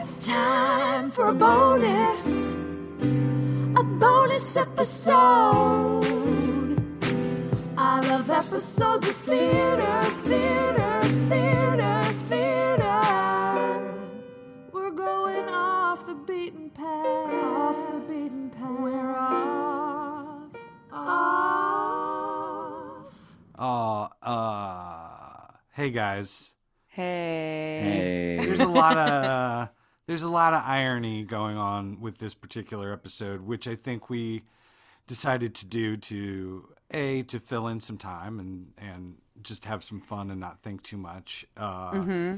it's time for a bonus. A bonus episode. I love episodes of theater, theater, theater, theater. We're going off the beaten path. Off the beaten path. We're off. Off. Oh, uh, hey guys. Hey. Hey. There's a lot of uh, there's a lot of irony going on with this particular episode, which I think we decided to do to a to fill in some time and and just have some fun and not think too much. Uh, Mm-hmm.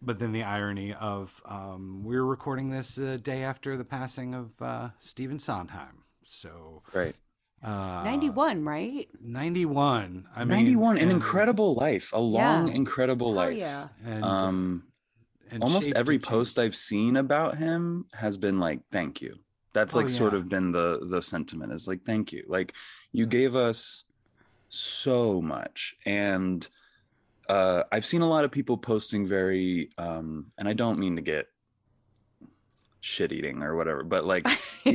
But then the irony of um, we're recording this a day after the passing of uh, Stephen Sondheim. So Right. uh, 91, right? 91. I mean, 91, an and- incredible life, a long, Yeah. incredible Hell life. yeah. and, Um, and almost every post changed. I've seen about him has been like, thank you. That's Oh, like sort of been the the sentiment is like, thank you. Like you gave us so much. And uh I've seen a lot of people posting very um and I don't mean to get shit eating or whatever, but like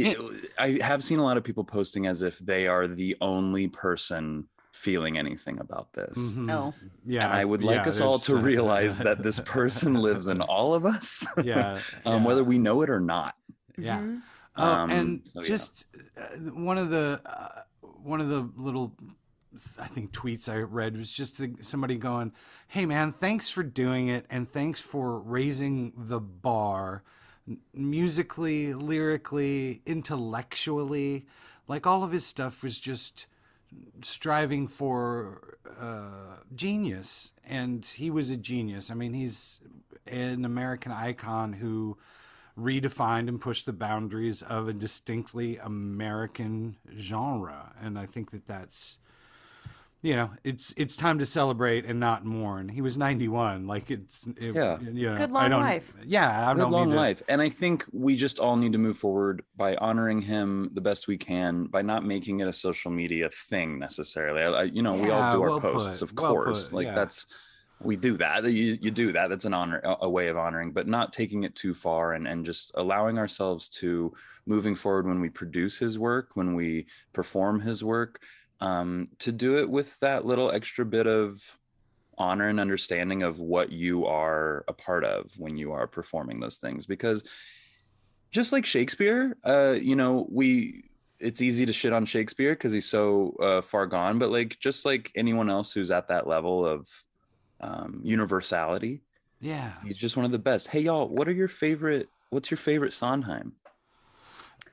i have seen a lot of people posting as if they are the only person feeling anything about this. Mhm. Oh. Yeah, And I would like yeah, us all there's, to uh, realize that this person lives in all of us, yeah, um, yeah, whether we know it or not. yeah. Mhm. Oh, Um, and so, just uh, one of the uh, one of the little I think tweets I read was just somebody going, "Hey man, thanks for doing it, and thanks for raising the bar." musically, lyrically, intellectually, like all of his stuff was just striving for uh, genius, and he was a genius. I mean, he's an American icon who redefined and pushed the boundaries of a distinctly American genre, and I think that that's. You know, it's it's time to celebrate and not mourn. He was ninety one. Like it's it, Yeah. You know, Good I long don't, life. Yeah, I Good don't long need to, life. And I think we just all need to move forward by honoring him the best we can, by not making it a social media thing necessarily. I, I- you know, we all do our well posts, put, of well course. put, like yeah. that's we do that. You you do that. That's an honor, a a way of honoring, but not taking it too far and and just allowing ourselves to moving forward when we produce his work, when we perform his work, um, to do it with that little extra bit of honor and understanding of what you are a part of when you are performing those things. Because just like shakespeare uh you know we it's easy to shit on shakespeare because he's so uh, far gone but like just like anyone else who's at that level of um universality Yeah, he's just one of the best. Hey y'all what are your favorite what's your favorite sondheim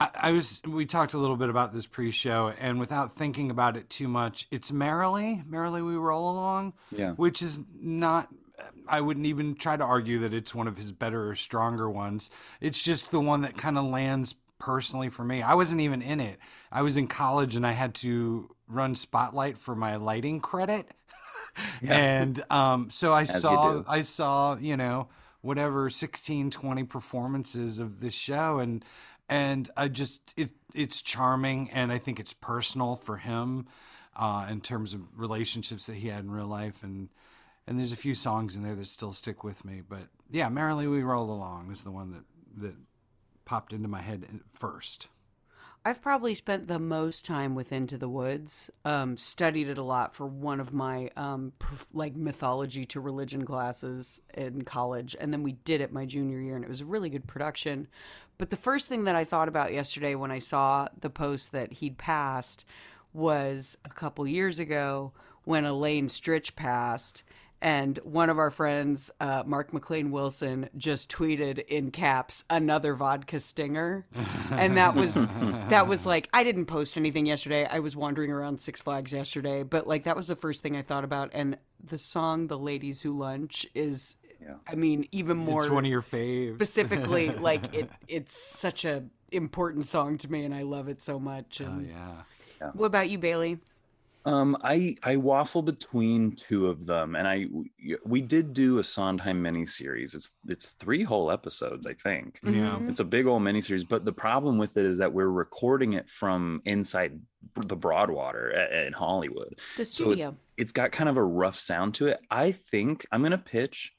I, I was. We talked a little bit about this pre-show, and without thinking about it too much, it's merrily, merrily we roll along, yeah which is not. I wouldn't even try to argue that it's one of his better or stronger ones. It's just the one that kind of lands personally for me. I wasn't even in it. I was in college and I had to run spotlight for my lighting credit. Yeah. And um, so I As saw. I saw, you know, whatever 16 20 performances of this show and and I just it it's charming and I think it's personal for him uh, in terms of relationships that he had in real life and and there's a few songs in there that still stick with me but yeah merrily we roll along is the one that that popped into my head first I've probably spent the most time with Into the Woods. Um, studied it a lot for one of my um, prof- like mythology to religion classes in college, and then we did it my junior year, and it was a really good production. But the first thing that I thought about yesterday when I saw the post that he'd passed was a couple years ago when Elaine Stritch passed. And one of our friends, uh, Mark McLean Wilson, just tweeted in caps another vodka stinger, and that was that was like I didn't post anything yesterday. I was wandering around Six Flags yesterday, but like that was the first thing I thought about. And the song "The Ladies Who Lunch" is, Yeah. I mean, even more it's one of your faves specifically like it. It's such a important song to me, and I love it so much. oh And yeah What about you, Bailey? Um, I I waffle between two of them, and I we did do a Sondheim miniseries. It's it's three whole episodes, I think. yeah Mhm. It's a big old miniseries, but the problem with it is that we're recording it from inside the Broadwater a- in Hollywood. The So it's it's got kind of a rough sound to it. I think I'm gonna pitch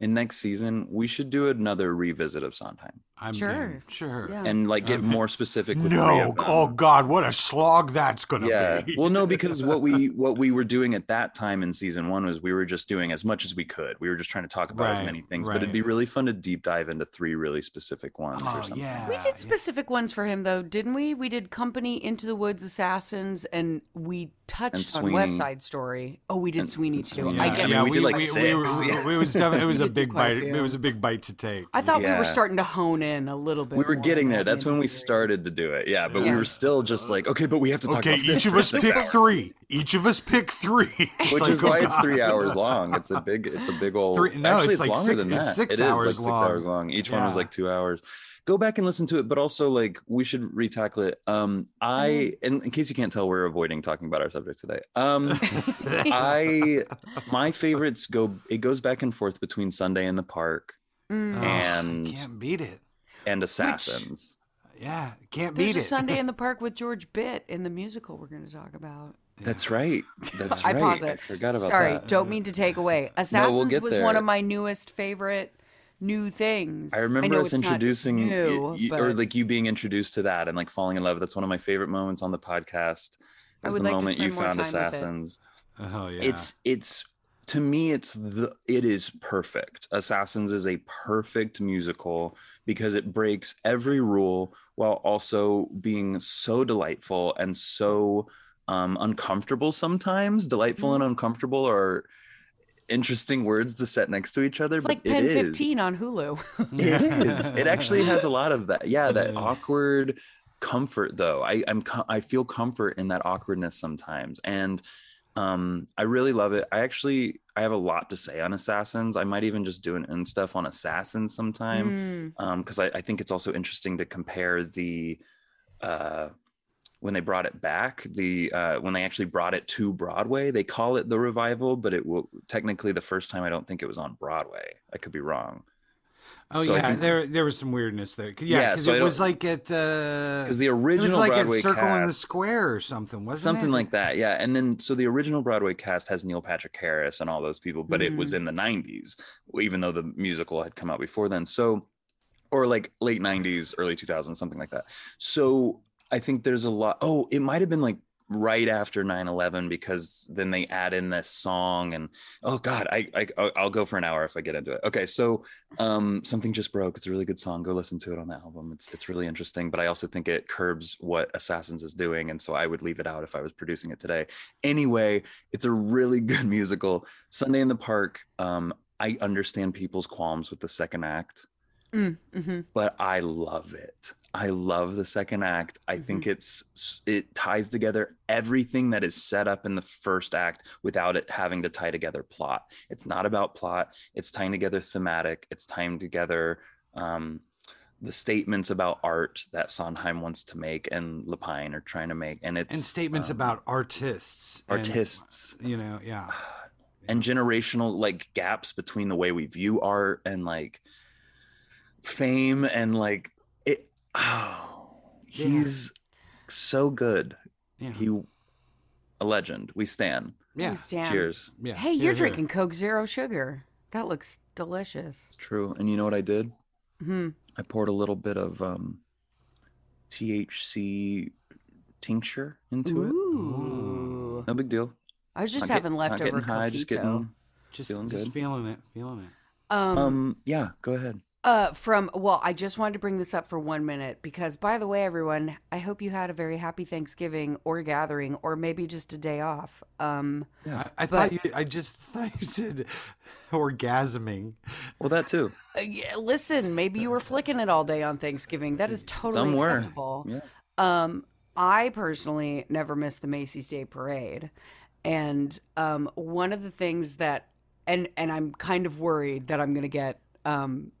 in next season we should do another revisit of Sondheim I'm Sure. in. Sure. Yeah. and like get more specific with three No. Oh God, what a slog that's gonna yeah be. well no because what we what we were doing at that time in season one was we were just doing as much as we could we were just trying to talk about as many things but it'd be really fun to deep dive into three really specific ones or Oh, something yeah. We did specific ones for him though, didn't we? We did Company, Into the Woods, Assassins, and we touched on West Side Story. Oh, we did And- Sweeney and too. Sweeney. I Yeah, guess mean, we we, did like we, six. we were- we- it was definitely, it was a big quite a bite. It was a big bite to take. I thought we were starting to hone in a little bit. we were more getting there that's when of we series. started to do it yeah but we were still just like okay but we have to talk Okay, about this each of for us pick hours. three. Each of us pick three. It's which like, is oh, why it's three hours long. It's a big, it's a big old. Three- no, actually, it's it's, like longer six- than that. six It is hours like six long. hours long. Each one was like two hours. Go back and listen to it, but also like we should retackle it. Um, I, Mm-hmm. in, in case you can't tell, we're avoiding talking about our subject today. Um, I, my favorites go. It goes back and forth between Sunday in the Park Mm. Oh, and- can't beat it. And Assassins. Yeah, can't There's beat a it. Sunday in the Park with George Bitt in the musical we're going to talk about. That's right. That's I right. pause I it. forgot about Sorry, that. don't mean to take away. Assassins get was one of my newest favorite new things. I remember know us introducing y- new, y- or like you being introduced to that and like falling in love. That's one of my favorite moments on the podcast. I Is would the like moment you spend more found time with it. Assassins. Oh yeah. It's it's to me it's the it is perfect. Assassins is a perfect musical because it breaks every rule while also being so delightful and so um uncomfortable sometimes. Delightful Mm-hmm. and uncomfortable are interesting words to set next to each other. it's but like Pen it is. 15 on Hulu. It is. It actually has a lot of that. Yeah, that Yeah. awkward comfort though. I I'm I feel comfort in that awkwardness sometimes, and um I really love it. I actually I have a lot to say on Assassins. I might even just do an in stuff on Assassins sometime Mm. um because I, I think it's also interesting to compare the uh when they brought it back the uh when they actually brought it to broadway they call it the revival but it will technically the first time i don't think it was on broadway i could be wrong oh so yeah, think- there there was some weirdness there. Yeah, Yeah, because so it was like at uh, because the it was like broadway at Circle in the Square or something, wasn't it? something it? like that yeah and then so the original broadway cast has neil patrick harris and all those people but it was in the 90s even though the musical had come out before then so or like late 90s early 2000s something like that so i think there's a lot oh it might have been like right after 9-11 because then they add in this song and oh god I, I i'll go for an hour if i get into it. Okay so um something just broke it's a really good song go listen to it on the album it's it's really interesting but i also think it curbs what assassins is doing and so i would leave it out if i was producing it today. Anyway it's a really good musical sunday in the park um i understand people's qualms with the second act. Mm, hmm but I love it. I love the second act. I think it's it ties together everything that is set up in the first act without it having to tie together plot. It's not about plot. It's tying together thematic. It's tying together um, the statements about art that Sondheim wants to make and Lapine are trying to make, and it's and statements um, about artists, and, artists you know, yeah, and generational like gaps between the way we view art and like fame and like oh Yeah. he's so good yeah, he a legend we stand yeah, Stand. cheers yeah. Hey, Here, you're here. drinking Coke Zero Sugar. That looks delicious. it's true and you know what i did Hmm. i poured a little bit of um thc tincture into it Ooh. no big deal I was just Not get- having not leftover getting high just coquito. getting Just, feeling just good. feeling it, feeling it. Um, um yeah go ahead uh, from well, I just wanted to bring this up for one minute because, by the way, everyone, I hope you had a very happy Thanksgiving or gathering, or maybe just a day off. Um, yeah I, I But- thought you. I just thought you said orgasming. well that too uh, yeah, listen, maybe you were flicking it all day on Thanksgiving. That is totally Some were. acceptable. yeah Um, I personally never missed the Macy's Day Parade, and um, one of the things that, and and I'm kind of worried that I'm gonna get um,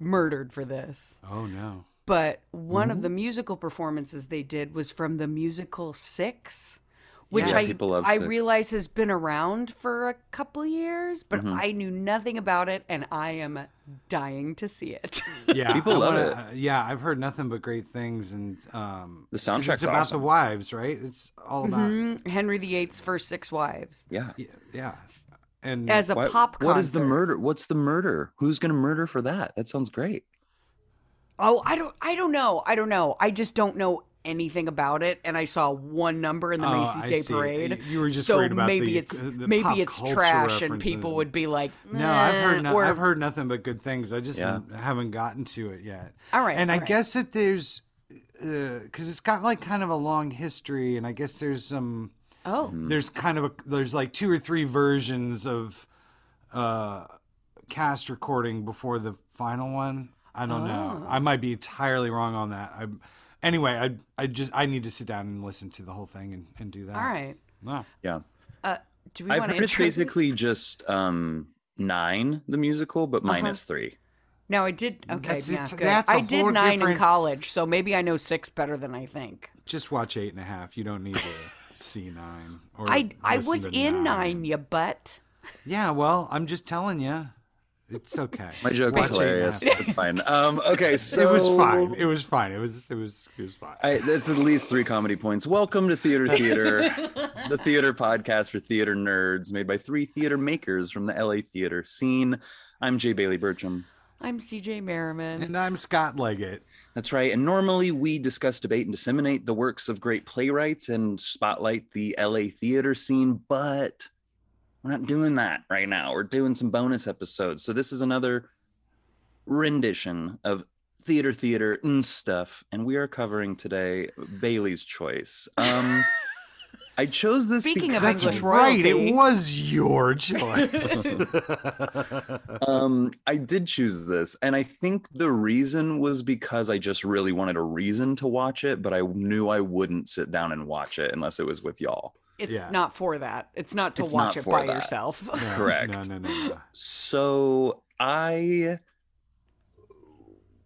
murdered for this. Oh no. But one of the musical performances they did was from the musical Six, which Yeah, I love I Six. realize has been around for a couple years, but Mhm. I knew nothing about it, and I am dying to see it. Yeah, People I love wanna- it. uh, yeah, I've heard nothing but great things, and um, The 'cause soundtrack's It's about awesome. the wives, right? It's all about. Mhm. Henry VIII's first six wives. yeah Yeah, yeah. And as a Why- pop concert. What is the murder? What's the murder? Who's going to murder for that? That sounds great. Oh, I don't I don't know. I don't know. I just don't know anything about it and I saw one number in the Oh, Macy's I Day see. Parade. You were just so worried about maybe the- it's uh, the maybe it's culture trash and people would be like, No, I've heard no, or- I've heard nothing but good things. I just Yeah. haven't- haven't gotten to it yet. All right, and I all right. guess that there's uh, because it's got like kind of a long history, and I guess there's some Oh. there's kind of a there's like two or three versions of uh cast recording before the final one. I don't know. Oh. I might be entirely wrong on that. I anyway, I I just I need to sit down and listen to the whole thing and, and do that. All right. No. Yeah. Uh do we I've want heard to it's basically just um, nine, the musical, but minus three. No, I did okay, That's yeah, it- good. that's a I did whole 9 in different- college, so maybe I know 6 better than I think. Just watch eight and a half. You don't need to see nine. Or I I was in 9, you butt. Yeah, well, I'm just telling you, it's okay. My joke Watch is eight hilarious. half. It's fine. Um, okay, so it was fine. It was fine. It was it was it was fine. I, that's at least three comedy points. Welcome to Theater Theater, the theater podcast for theater nerds, made by three theater makers from the LA theater scene. I'm Jay Bailey Bertram. I'm CJ Merriman. and I'm Scott Leggett. That's right. And normally we discuss, debate, and disseminate the works of great playwrights and spotlight the LA theater scene, but we're not doing that right now. We're doing some bonus episodes. So this is another rendition of theater, theater, and stuff. And we are covering today Bailey's choice. Um, I chose this Speaking of That's because- English right. royalty. It was your choice. um i did choose this and i think the reason was because i just really wanted a reason to watch it but i knew i wouldn't sit down and watch it unless it was with y'all It's Yeah. not for that. It's not to It's watch not it by that. yourself. No, Correct. No, no, no, no. so i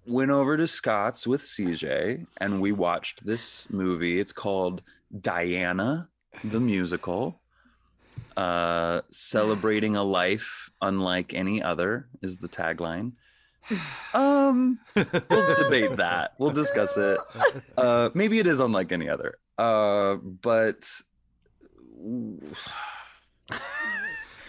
went over to scott's with cj and we watched this movie it's called diana the musical uh celebrating a life unlike any other is the tagline. Um we'll debate that. We'll discuss it. Uh maybe it is unlike any other. Uh but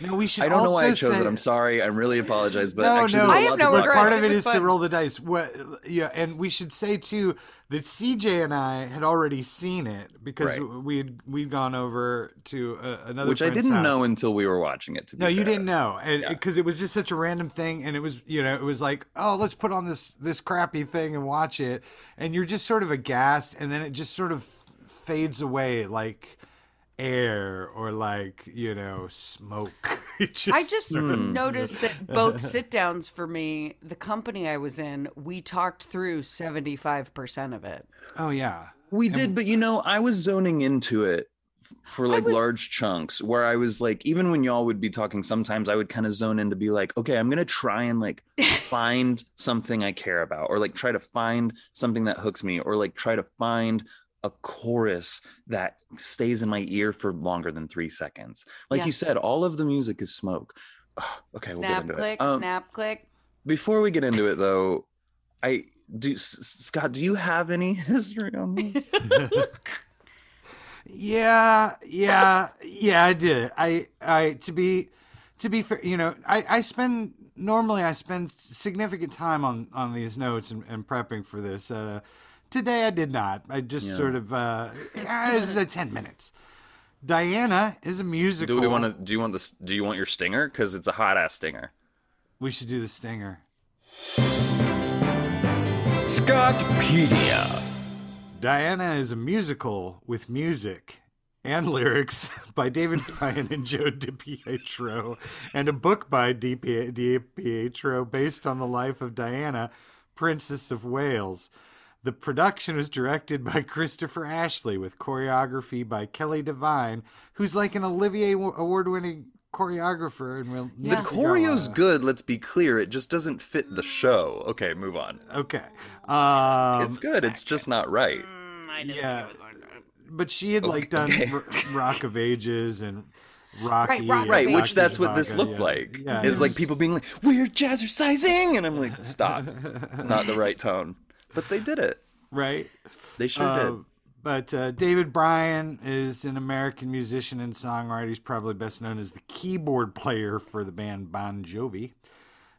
No, we should. i don't know why i also chose it i'm sorry i really apologize but no, actually no, there's I a have no talk regrets. part of It it was is to roll the dice. What? Yeah, and we should say too that CJ and I had already seen it because Right. we had we'd gone over to uh, another. which i didn't house. know until we were watching it to be No, you fair. didn't know, and Yeah. because it was just such a random thing, and it was you know it was like oh let's put on this this crappy thing and watch it, and you're just sort of aghast, and then it just sort of fades away like air or like you know smoke. It I just sort of- noticed that both sit downs for me, the company I was in, we talked through 75% of it. oh yeah. We did, but you know, I was zoning into it for like was- large chunks where I was like, even when y'all would be talking, sometimes I would kind of zone in to be like, okay, I'm going to try and like find something I care about, or like try to find something that hooks me, or like try to find a chorus that stays in my ear for longer than three seconds. Like Yeah. you said, all of the music is smoke. Ugh, okay, we'll get into click, it. Um, snap, click. Before we get into it, though, I do. S- S- Scott, do you have any history on this? Yeah, yeah, yeah. I did. I, I to be, to be fair, you know, I, I spend normally I spend significant time on on these notes and, and prepping for this. Uh, today I did not. I just Yeah. sort of uh, it was uh, ten minutes. Diana is a musical. Do we want to? Do you want this? Do you want your stinger? Because it's a hot ass stinger. We should do the stinger. Scottpedia. Diana is a musical with music and lyrics by David Bryan and Joe DiPietro, and a book by DiPie- DiPietro based on the life of Diana, Princess of Wales. The production was directed by Christopher Ashley with choreography by Kelly Devine, who's like an Olivier award winning choreographer. And we'll Yeah. The choreo's good. Let's be clear. It just doesn't fit the show. Okay, move on. Okay. Um, it's good. It's just not right. yeah. But she had like done Okay. R- Rock of Ages and Rocky. Rock Right, which that's what this looked yeah. like. Yeah, is it like people being like, "We're jazzercising," and I'm like, "Stop, not the right tone." But they did it. right. They sure Uh, did. but uh, David Bryan is an American musician and songwriter. He's probably best known as the keyboard player for the band Bon Jovi.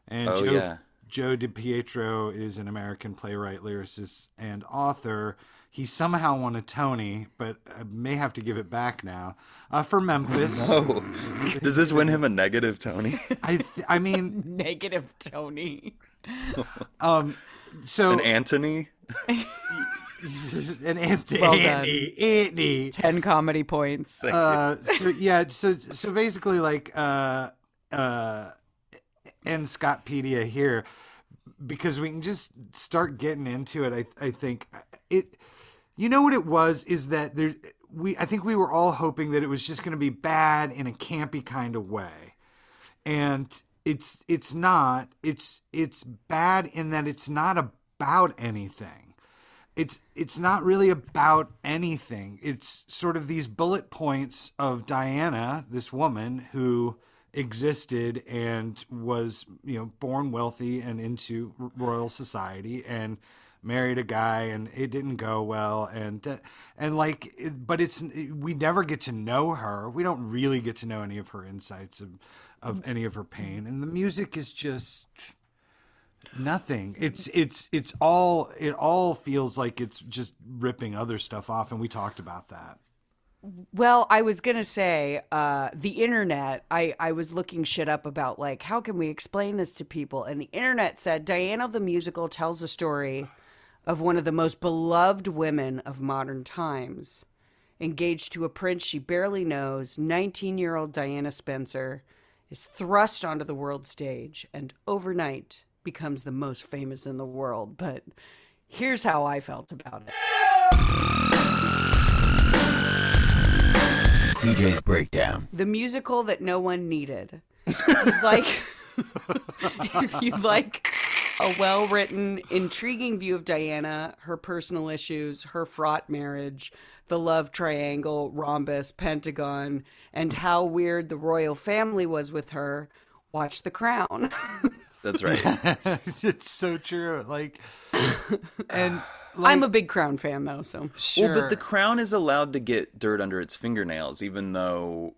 And Oh, Joe, yeah. Joe DiPietro is an American playwright, lyricist, and author. He somehow won a Tony, but I may have to give it back now uh, for Memphis. Oh, does this win him a negative Tony? I, I mean, Negative Tony. um, so An Antony. an Anthony, Well done. Anthony, Anthony. Ten comedy points. uh so yeah so so basically like uh uh and scottpedia here because we can just start getting into it i i think it you know what it was is that there we i think we were all hoping that it was just going to be bad in a campy kind of way and it's it's not it's it's bad in that it's not about anything it's it's not really about anything. It's sort of these bullet points of Diana, this woman who existed and was, you know, born wealthy and into royal society and married a guy and it didn't go well and and like but it's we never get to know her. We don't really get to know any of her insights of of any of her pain and the music is just Nothing. It's it's it's all it all feels like it's just ripping other stuff off and we talked about that. Well, I was gonna say, uh, the internet. I I was looking shit up about like how can we explain this to people, and the internet said Diana the musical tells a story of one of the most beloved women of modern times, engaged to a prince she barely knows. Nineteen-year-old Diana Spencer is thrust onto the world stage, and overnight becomes the most famous in the world. But here's how I felt about it. CJ's breakdown. the musical that no one needed. Like, if you like a well-written, intriguing view of Diana, her personal issues, her fraught marriage, the love triangle, rhombus, pentagon, and how weird the royal family was with her, watch The Crown. That's right. it's so true. Like and like, I'm a big Crown fan, though, so sure. Well, but the crown is allowed to get dirt under its fingernails, even though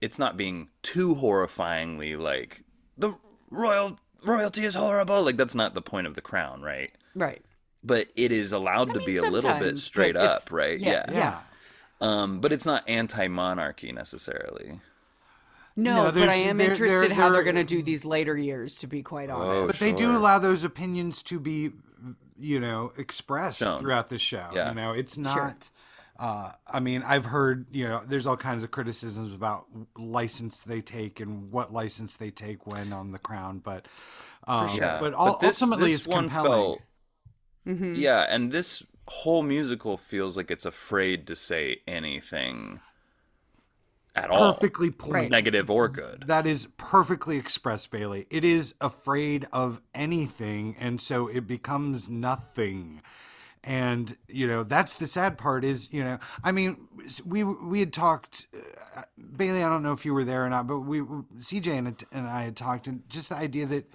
it's not being too horrifyingly like the royal royalty is horrible. Like that's not the point of the crown, right? right. But it is allowed to mean, be a little bit straight up, right? yeah, Yeah. yeah. Um, but it's not anti-monarchy necessarily. No, No, but I there's- am there- interested there- how they're going to do these later years. To be quite honest, Oh, But they do allow those opinions to be you know, expressed Shown. throughout the show. Yeah. You know, it's not uh, I mean, I've heard, you know, there's all kinds of criticisms about license they take and what license they take when on the crown, but um, Yeah. but, all, this, ultimately this it's one compelling. felt Mm-hmm. Yeah, and this whole musical feels like it's afraid to say anything at all, perfectly pointed. negative or good. That is perfectly expressed, Bailey. It is afraid of anything, and so it becomes nothing. And you know that's the sad part. Is you know, I mean, we we had talked, uh, Bailey. I don't know if you were there or not, but we CJ and and I had talked, and just the idea that,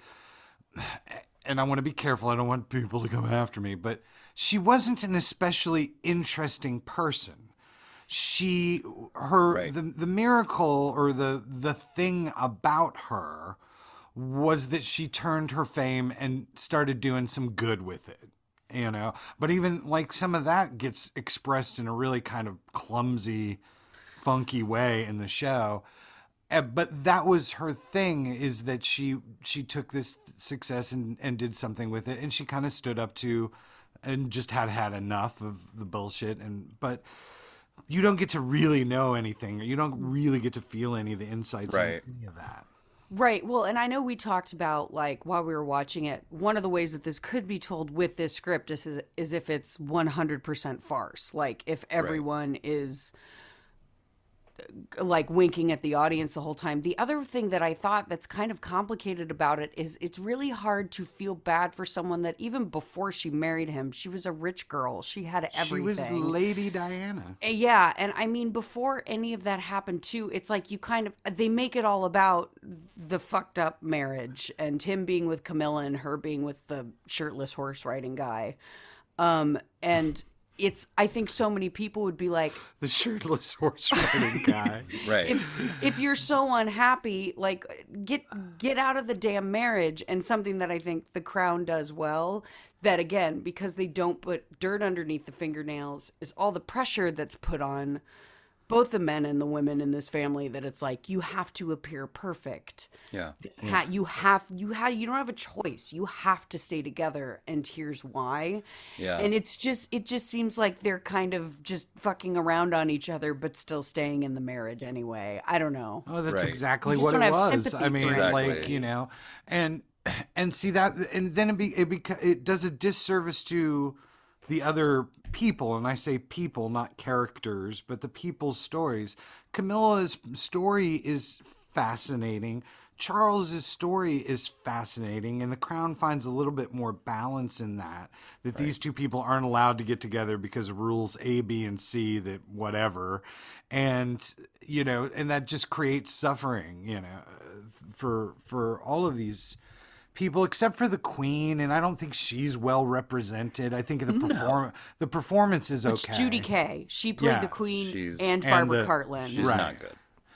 and I want to be careful. I don't want people to come after me, but she wasn't an especially interesting person she her Right. the the miracle or the the thing about her was that she turned her fame and started doing some good with it you know but even like some of that gets expressed in a really kind of clumsy funky way in the show Uh, but that was her thing is that she she took this success and and did something with it and she kind of stood up to and just had had enough of the bullshit and but you don't get to really know anything. You don't really get to feel any of the insights, Right. in any of that. Right. Well, and I know we talked about like while we were watching it, one of the ways that this could be told with this script is is if it's 100% farce. Like if everyone is uh, like winking at the audience the whole time. The other thing that I thought that's kind of complicated about it is it's really hard to feel bad for someone that even before she married him, she was a rich girl. She had everything. She was Lady Diana. Uh, Yeah, and I mean before any of that happened too, it's like you kind of they make it all about the fucked up marriage and him being with Camilla and her being with the shirtless horse riding guy. Um and it's I think so many people would be like, The shirtless horse riding guy. right if if you're so unhappy, like get get out of the damn marriage. And something that I think the crown does well, that again, because they don't put dirt underneath the fingernails, is all the pressure that's put on both the men and the women in this family that it's like you have to appear perfect. yeah This ha- mm. you have you have you don't have a choice. You have to stay together, and here's why. Yeah. And it's just it just seems like they're kind of just fucking around on each other, but still staying in the marriage anyway. I don't know. Oh, that's Right. exactly You just what don't it have was. sympathy I mean, for it. like you know, and and see that, and then it be it beca- it does a disservice to the other people, and I say people, not characters, but the people's stories. Camilla's story is fascinating. Charles's story is fascinating, and the crown finds a little bit more balance in that. That these two people aren't allowed to get together because of rules A, B, and C. That whatever, and you know, and that just creates suffering. You know, uh, for for all of these people except for the queen and i don't think she's well represented i think the perform the performance is It's okay Judy Kaye. She played Yeah, the queen she's- and and Barbara the- Cartland. she's Right. not good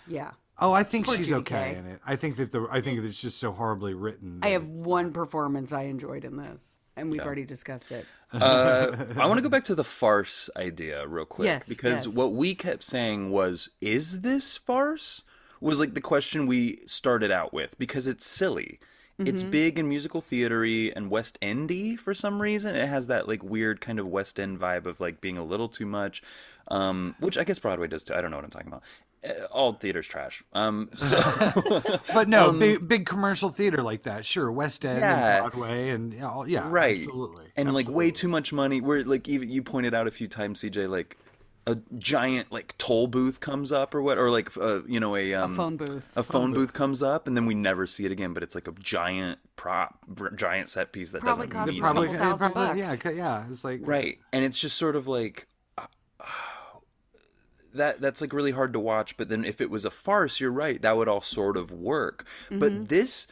yeah. oh i think Poor she's Judy okay Kay. in it i think that the i think that it's just so horribly written I have one performance I enjoyed in this, and we've already discussed it. uh, I want to go back to the farce idea real quick Yes, because yes. what we kept saying was, "Is this farce?" Was like the question we started out with because it's silly. It's Mm-hmm. big in musical theatery and West Endy for some reason. It has that like weird kind of West End vibe of like being a little too much, um, which I guess Broadway does too. I don't know what I'm talking about. Uh, all theater's trash. Um, so but no big big commercial theater like that sure west end Yeah. and broadway and yeah, all- yeah right absolutely and like way too much money where like even you pointed out a few times cj like a giant like toll booth comes up or what or like uh, you know a um, phone booth. a phone booth comes up and then we never see it again but it's like a giant prop giant set piece that Probably doesn't cost mean probably, couple thousand probably bucks. yeah yeah it's like right and it's just sort of like uh, that that's like really hard to watch but then if it was a farce you're right that would all sort of work Mm-hmm. but this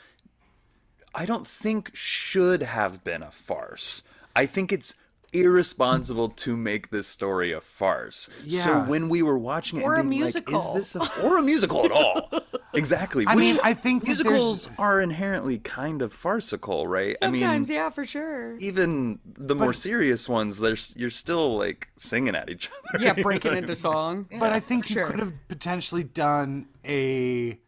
i don't think should have been a farce i think it's irresponsible to make this story a farce Yeah. so when we were watching it Or a and being like musical. is this a, or a musical at all exactly I Which mean, I think that musicals are inherently kind of farcical right i mean Sometimes, yeah, for sure. even the more serious ones, there's you're still like singing at each other. Yeah, breaking into song. but I think you sure. could have potentially done a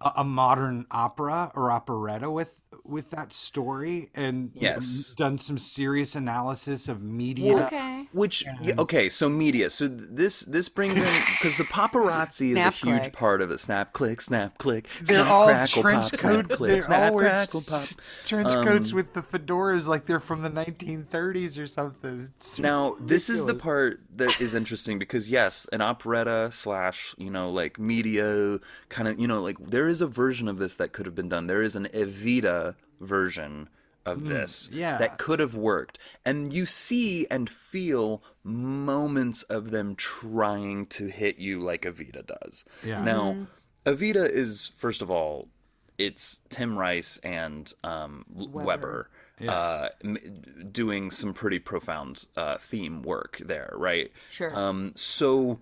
a a modern opera or operetta with with that story and Yes. done some serious analysis of media. Okay. Which yeah, okay, so media. So this this brings in because the paparazzi is a Snap huge click. part of it. Snap click, snap click. They're snap, all crackle, trench pop, snap click, snap crackle pop. trench Um, coats with the fedoras like they're from the 1930s or something. It's Now, this is the part that is interesting because yes, an operetta slash, you know, like media kind of, you know, like there is a version of this that could have been done. There is an Evita version of this yeah. that could have worked. And you see and feel moments of them trying to hit you like Evita does. Yeah. Now, Evita is first of all, it's Tim Rice and um, L- Weber, uh, m- doing some pretty profound uh, theme work there, right? Sure. Um, so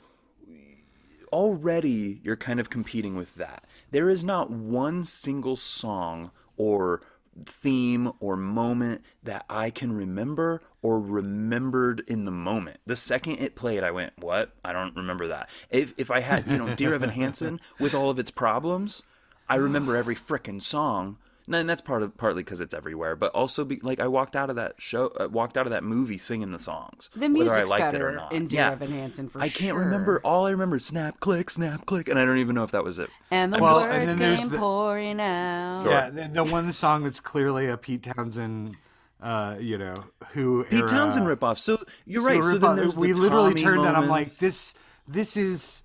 already you're kind of competing with that. There is not one single song or theme or moment that I can remember or remembered in the moment. The second it played, I went, "What? I don't remember that." If if I had, you know, Dear Evan Hansen with all of its problems, I remember every frickin' song. And that's part of partly because it's everywhere, but also be, like I walked out of that show, uh, walked out of that movie singing the songs, The whether I liked it or not. in Dear yeah. Evan Hansen for I can't sure. remember. All I remember is snap, click, snap, click, and I don't even know if that was it. And the I'm Well, just- and words then there's came the- pouring out. Yeah, the, the one song that's clearly a Pete Townshend, uh, you know, who Pete era- Townshend ripoff. So you're right. So rip then there's we the literally Tommy turned and I'm like, this this is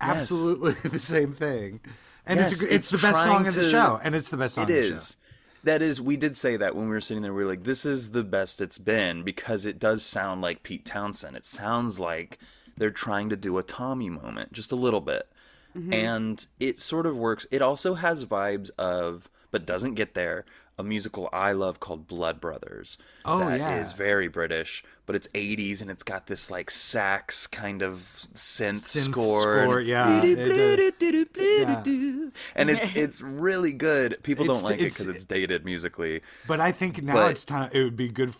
absolutely the same thing, and Yes, it's a, it's, it's the best song of the show, and it's the best song. It is. That is, we did say that when we were sitting there. We were like, "This is the best it's been" because it does sound like Pete Townshend. It sounds like they're trying to do a Tommy moment, just a little bit, mm-hmm. and it sort of works. It also has vibes of, but doesn't get there, a musical I love called Blood Brothers. Oh, that yeah. is very British, but it's 80s and it's got this like sax kind of synth, Synth score. and score, it's yeah, it and it's it's really good. People It's- don't like it because it's dated musically. But I think now But- it's time. It would be good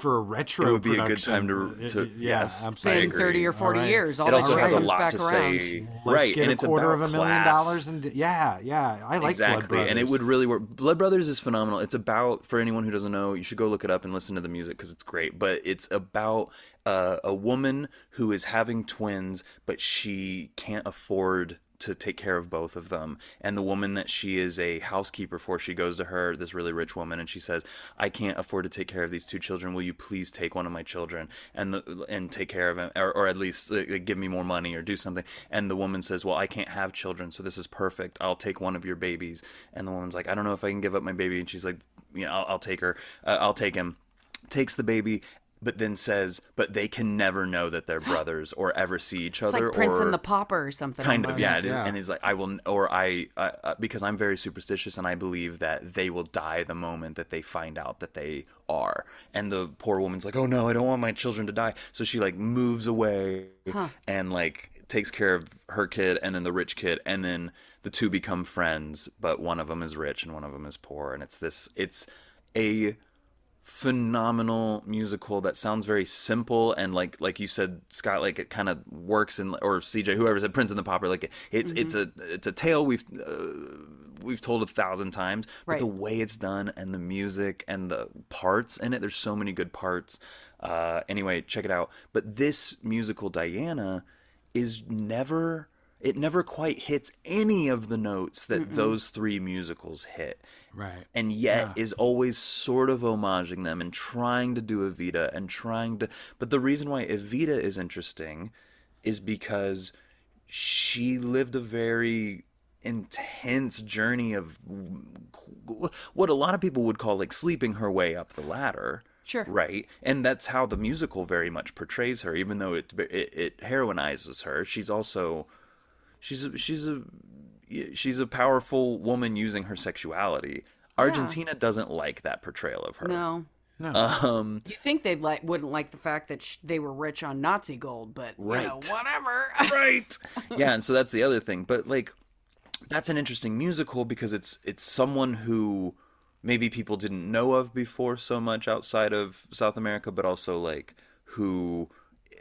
for a retro. It would be a good time to- to- It- yeah, yes, I absolutely. Been 30 or 40 All right. years. All it also shit has a lot back to around. say, Let's right? get and a it's quarter about of a million class. dollars, and yeah, yeah, I like that. exactly Blood and it would really work blood brothers is phenomenal it's about for anyone who doesn't know you should go look it up and listen to the music because it's great but it's about uh, a woman who is having twins but she can't afford to take care of both of them. And the woman that she is a housekeeper for she goes to her this really rich woman and she says i can't afford to take care of these two children. Will you please take one of my children and the, and take care of him or, or at least uh, give me more money or do something? And the woman says well i can't have children so this is perfect. I'll take one of your babies. And the woman's like i don't know if i can give up my baby. And she's like you know i'll, I'll take her uh, i'll take him. Takes the baby but then says but they can never know that they're brothers or ever see each It's other like Prince or and the Pauper or something. kind of almost. yeah, it is, Yeah. and he's like i will or i uh, uh, because i'm very superstitious and i believe that they will die the moment that they find out that they are and the poor woman's like oh no i don't want my children to die so she like moves away and like takes care of her kid and then the rich kid and then the two become friends but one of them is rich and one of them is poor and it's this it's a phenomenal musical that sounds very simple and like like you said Scott like it kind of works in or CJ whoever said Prince and the Pauper like it's it's a it's a tale we've uh, we've told a thousand times but Right. the way it's done and the music and the parts in it there's so many good parts. Uh anyway check it out. But this musical Diana is never it never quite hits any of the notes that those three musicals hit right. and yet is always sort of homaging them and trying to do Evita and trying to. But the reason why Evita is interesting is because she lived a very intense journey of what a lot of people would call like sleeping her way up the ladder. Sure. Right, and that's how the musical very much portrays her. Even though it it, it heroinizes her, she's also she's a, she's a she's a powerful woman using her sexuality. Argentina doesn't like that portrayal of her. No. Um, You think they like wouldn't like the fact that sh- they were rich on Nazi gold, but you know, Right. whatever. right. Yeah, and so that's the other thing. But like, that's an interesting musical because it's it's someone who maybe people didn't know of before so much outside of South America, but also like who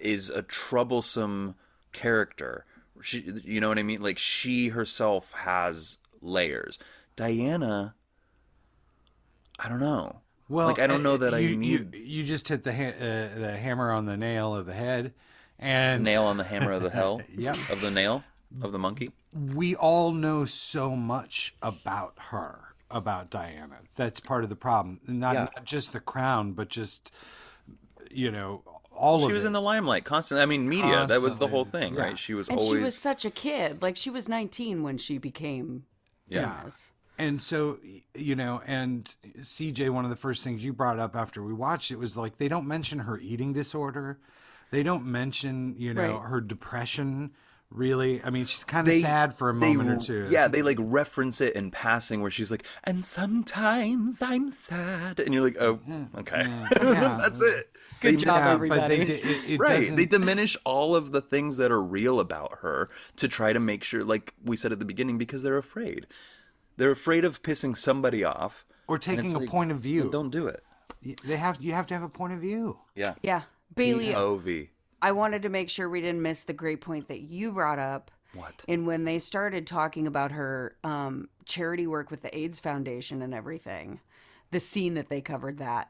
is a troublesome character. She, you know what I mean? Like she herself has layers. Diana, I don't know. Well, like I don't know uh, that I you, need You, you just hit the ha- uh, the hammer on the nail of the head, and nail on the hammer of the hell. yeah, Of the nail of the monkey. we all know so much about her, about Diana. That's part of the problem. Not, Yeah. not just the crown, but just you know all She of was it. in the limelight constantly. I mean, media. That was the whole thing, Yeah. right? She was And always. she was such a kid. Like she was 19 when she became Yeah. famous. And so, you know, and CJ, one of the first things you brought up after we watched it was like they don't mention her eating disorder. They don't mention, you know, Right. her depression. Really, I mean, she's kind of sad for a they- moment or two. Yeah, they like reference it in passing where she's like, and sometimes I'm sad. And you're like, oh, mm-hmm. okay. yeah. That's it. Good They- job, Yeah, everybody. But they, it, it right. doesn't- They diminish all of the things that are real about her to try to make sure, like we said at the beginning, because they're afraid. They're afraid of pissing somebody off. or taking a like, point of view. Don't do it. They have you have to have a point of view. Yeah. Yeah. Bailey, POV. I wanted to make sure we didn't miss the great point that you brought up. What? And when they started talking about her um, charity work with the AIDS Foundation and everything, the scene that they covered that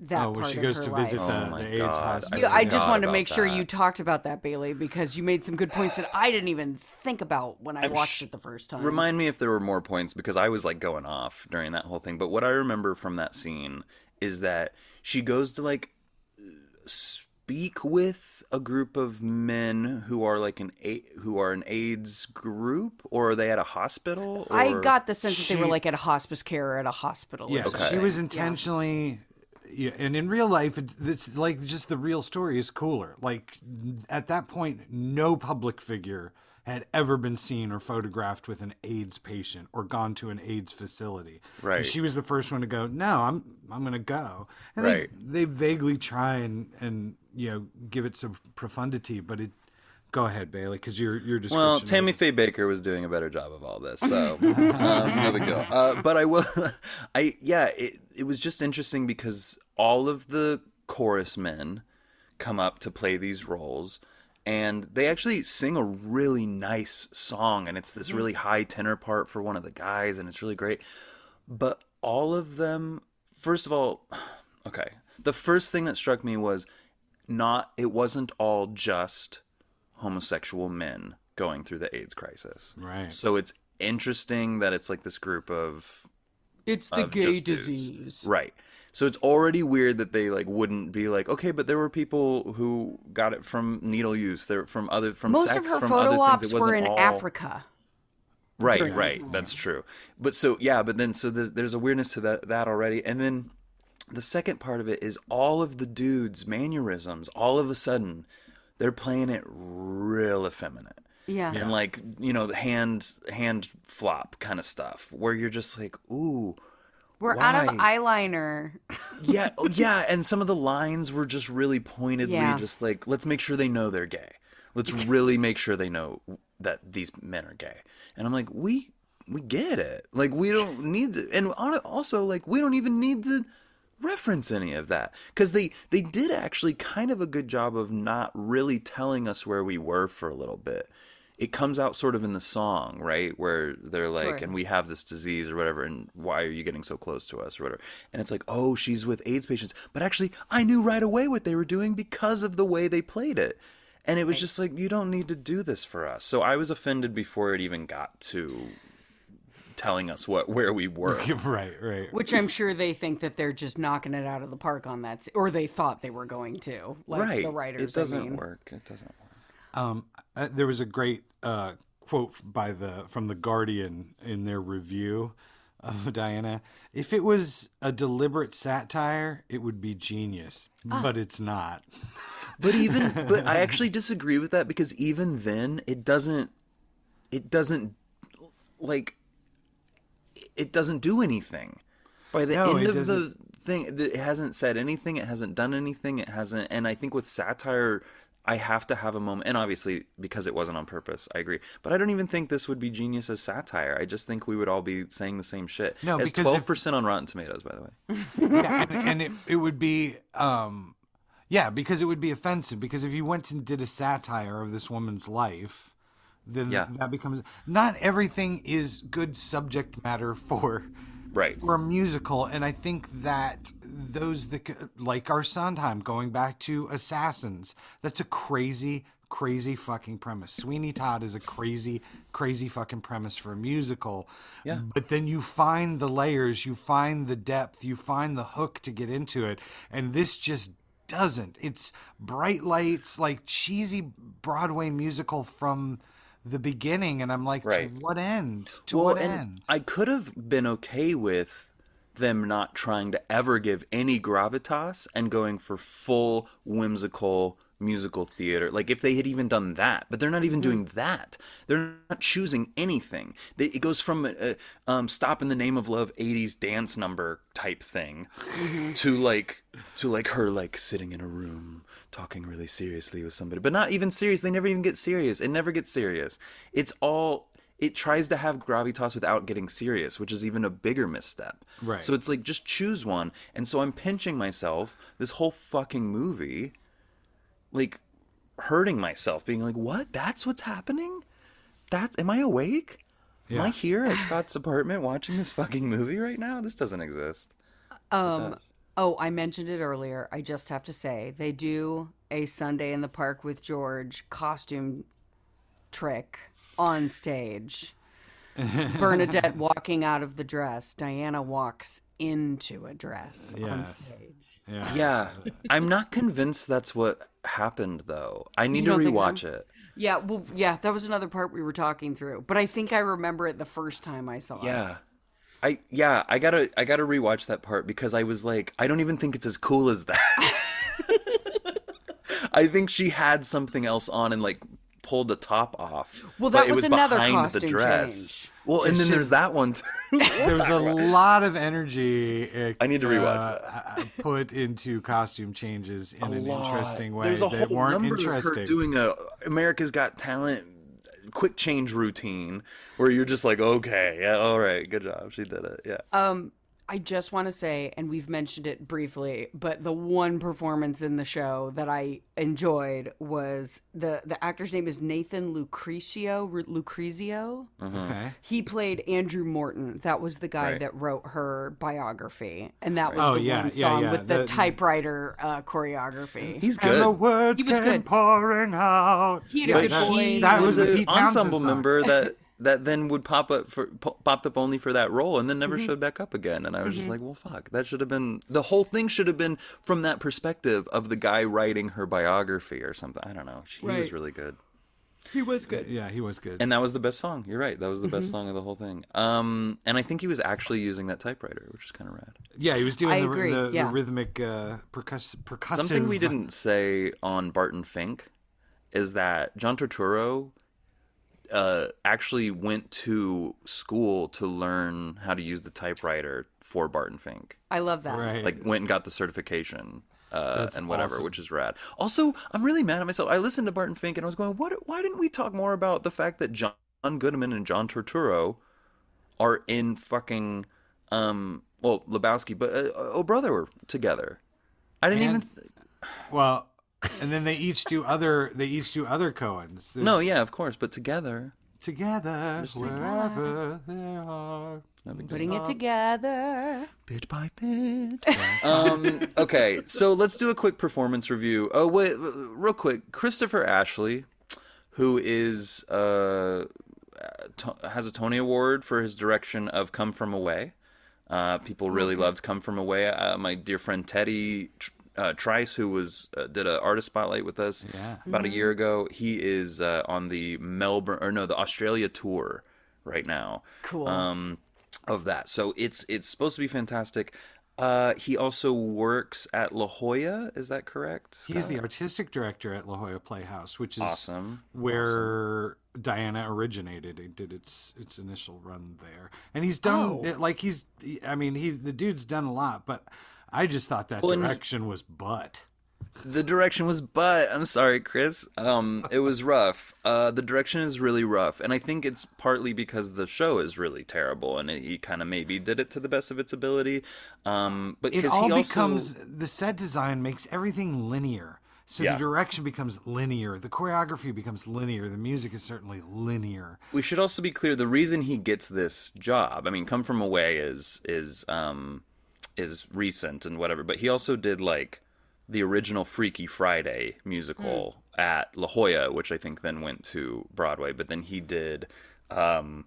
that oh, where part she of goes her to life. visit Oh the, my the AIDS God. hospital. Yeah, I just wanted to make sure that. you talked about that, Bailey, because you made some good points that I didn't even think about when I watched it the first time. Remind me if there were more points because I was like going off during that whole thing. But what I remember from that scene is that she goes to like speak with a group of men who are like an a- who are an AIDS group, or are they at a hospital? Or... I got the sense that they were like at a hospice care or at a hospital. or Yes, Okay. she was intentionally. Yeah, and in real life, it, it's like just the real story is cooler. Like at that point, no public figure had ever been seen or photographed with an AIDS patient or gone to an AIDS facility. And Right. she was the first one to go, "No, I'm I'm going to go." And Right. they they vaguely try and and you know give it some profundity, but it go ahead, Bailey, cuz your your description Well, Tammy Faye Bakker was doing a better job of all this, so um, no big deal. Uh, but I will, I yeah, it, it was just interesting because all of the chorus men come up to play these roles, and they actually sing a really nice song, and it's this mm-hmm. really high tenor part for one of the guys, and it's really great. But all of them, first of all, okay, the first thing that struck me was not it wasn't all just homosexual men going through the AIDS crisis. Right. So it's interesting that it's like this group of It's the of gay just dudes. disease. Right. So it's already weird that they like wouldn't be like, okay, but there were people who got it from needle use, there from other from Most sex, of her from photo other ops things. It wasn't were in all... Africa. Right, during right. time. That's true. But so yeah, but then so there's, there's a weirdness to that that already, and then the second part of it is all of the dudes' mannerisms. All of a sudden, they're playing it real effeminate. Yeah. and like you know the hand hand flop kind of stuff where you're just like ooh We're out of eyeliner. yeah oh, yeah and some of the lines were just really pointedly Yeah. just like let's make sure they know they're gay. Let's really make sure they know that these men are gay. And i'm like we we get it. Like we don't need to and on- also like we don't even need to reference any of that because they they did actually kind of a good job of not really telling us where we were for a little bit it comes out sort of in the song right where they're like Sure. and we have this disease or whatever and why are you getting so close to us or whatever and it's like oh she's with aids patients but actually i knew right away what they were doing because of the way they played it and it was just like you don't need to do this for us so i was offended before it even got to telling us what where we were right, right. Which I'm sure they think that they're just knocking it out of the park on that, or they thought they were going to. Like right the writers. it doesn't I mean. work it doesn't work Um, uh, there was a great uh, quote by the from the Guardian in their review of Diana. If it was a deliberate satire, it would be genius, but it's not. But even but I actually disagree with that because even then it doesn't it doesn't like it doesn't do anything. By the No, end of the thing it hasn't said anything, it hasn't done anything, it hasn't and I think with satire I have to have a moment and obviously because it wasn't on purpose, I agree. But I don't even think this would be genius as satire. I just think we would all be saying the same shit. No, it's because twelve percent on Rotten Tomatoes, by the way. yeah, and, and it, it would be um yeah because it would be offensive because if you went and did a satire of this woman's life then Yeah. that becomes not everything is good subject matter for Right. for a musical and i think that those that like our sondheim going back to assassins. That's a crazy crazy fucking premise. Sweeney todd is a crazy crazy fucking premise for a musical. Yeah. but then you find the layers you find the depth you find the hook to get into it and this just doesn't. It's bright lights like cheesy broadway musical from the beginning and i'm like Right. to what end? To what end? I could have been okay with them not trying to ever give any gravitas and going for full whimsical musical theater. Like if they had even done that, but they're not even doing that. They're not choosing anything. They, it goes from a, um, "Stop in the Name of Love" '80s dance number type thing to like to like her like sitting in a room talking really seriously with somebody, but not even serious. They never even get serious. It never gets serious. It's all it tries to have gravitas without getting serious, which is even a bigger misstep. Right. So it's like just choose one. And so I'm pinching myself this whole fucking movie, like hurting myself, being like, "What? That's what's happening? That's am I awake? Am I here at Scott's apartment watching this fucking movie right now? This doesn't exist." Um, does. oh, I mentioned it earlier. I just have to say they do a Sunday in the Park with George costume trick on stage. Bernadette walking out of the dress. Diana walks into a dress on stage. yeah Yeah, I'm not convinced that's what happened though. I need to don't so? rewatch it. Yeah, well, yeah, that was another part we were talking through. But I think I remember it the first time I saw it. Yeah. I yeah, I gotta I gotta rewatch that part because I was like, I don't even think it's as cool as that. I think she had something else on and like pulled the top off. Well, but that it was was another behind the costume dress. change. Well, and then there's that one too. There's a about lot of energy. uh, I need to rewatch uh, put into costume changes in A an lot. interesting way There's a that whole weren't number interesting. of her doing a America's Got Talent quick change routine where you're just like, okay, yeah, all right, good job, she did it. Yeah. Um, I just want to say, and we've mentioned it briefly, but the one performance in the show that I enjoyed was the the actor's name is Nathan Lucrecio. Lucrezio. okay. He played Andrew Morton. That was the guy Right. that wrote her biography, and that was Oh, the yeah, one song yeah, with the, the- typewriter uh, choreography. He's And the good. words He was came good. pouring out. He had a good that, voice. that was, was a an ensemble song. member that that then would pop up for po- popped up only for that role and then never Mm-hmm. showed back up again. And I was just like, well, fuck, that should have been the whole thing should have been from that perspective of the guy writing her biography or something. I don't know. He was really good. he was good. Yeah, he was good. And that was the best song. You're right. That was the Mm-hmm. best song of the whole thing. Um, and I think he was actually using that typewriter, which is kind of rad. yeah, he was doing I the, agree, the, yeah. the rhythmic uh, percuss- percussive. Something we didn't say on Barton Fink is that John Turturro uh, actually went to school to learn how to use the typewriter for Barton Fink. I love that. Right. Like went and got the certification uh, and whatever, awesome. which is rad. Also, I'm really mad at myself. I listened to Barton Fink and I was going, "What? Why didn't we talk more about the fact that John Goodman and John Turturro are in fucking um well Lebowski, but uh, Oh Brother were together. I didn't And- even. Well, and then they each do other. They each do other Cohens. There's- No, yeah, of course, but together. together wherever they are. Putting it together. bit by bit. um, okay, so let's do a quick performance review. Oh wait, real quick, Christopher Ashley, who is uh, to- has a Tony Award for his direction of Come From Away. Uh, people really loved Come From Away. Uh, my dear friend Teddy Tr- uh, Trice, who was uh, did an artist spotlight with us Yeah. about a year ago, he is uh, on the Melbourne or no, the Australia tour right now Cool. um, of that. So it's it's supposed to be fantastic. Uh, he also works at La Jolla. Is that correct? He's the artistic director at La Jolla Playhouse, which is awesome. where Diana originated. It did its its initial run there, and he's done Oh. it, like he's. I mean, he the dude's done a lot, but I just thought that Well, direction was butt. The direction was, but I'm sorry, Chris. Um, it was rough. Uh, the direction is really rough, and I think it's partly because the show is really terrible, and he kind of maybe did it to the best of its ability. Um, but It because all he also becomes the set design makes everything linear. So Yeah. the direction becomes linear, the choreography becomes linear, the music is certainly linear. we should also be clear the reason he gets this job i mean come from away is is um is recent and whatever but he also did like the original freaky friday musical at la jolla which i think then went to broadway but then he did um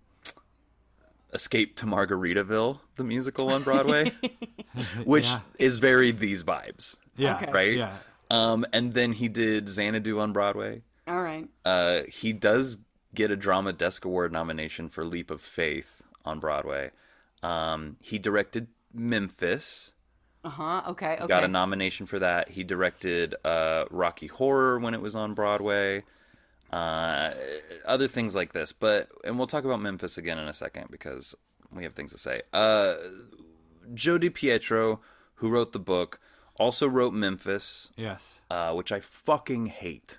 escape to margaritaville the musical on broadway which Yeah. is very these vibes Yeah, Okay. right Yeah, um and then he did xanadu on broadway All right. uh, he does get a Drama Desk Award nomination for Leap of Faith on Broadway. Um, he directed Memphis, Uh huh. Okay. Okay. got a nomination for that. He directed uh, Rocky Horror when it was on Broadway. Uh, other things like this, but and we'll talk about Memphis again in a second because we have things to say. Uh, Joe DiPietro, who wrote the book, also wrote Memphis yes. uh, which I fucking hate.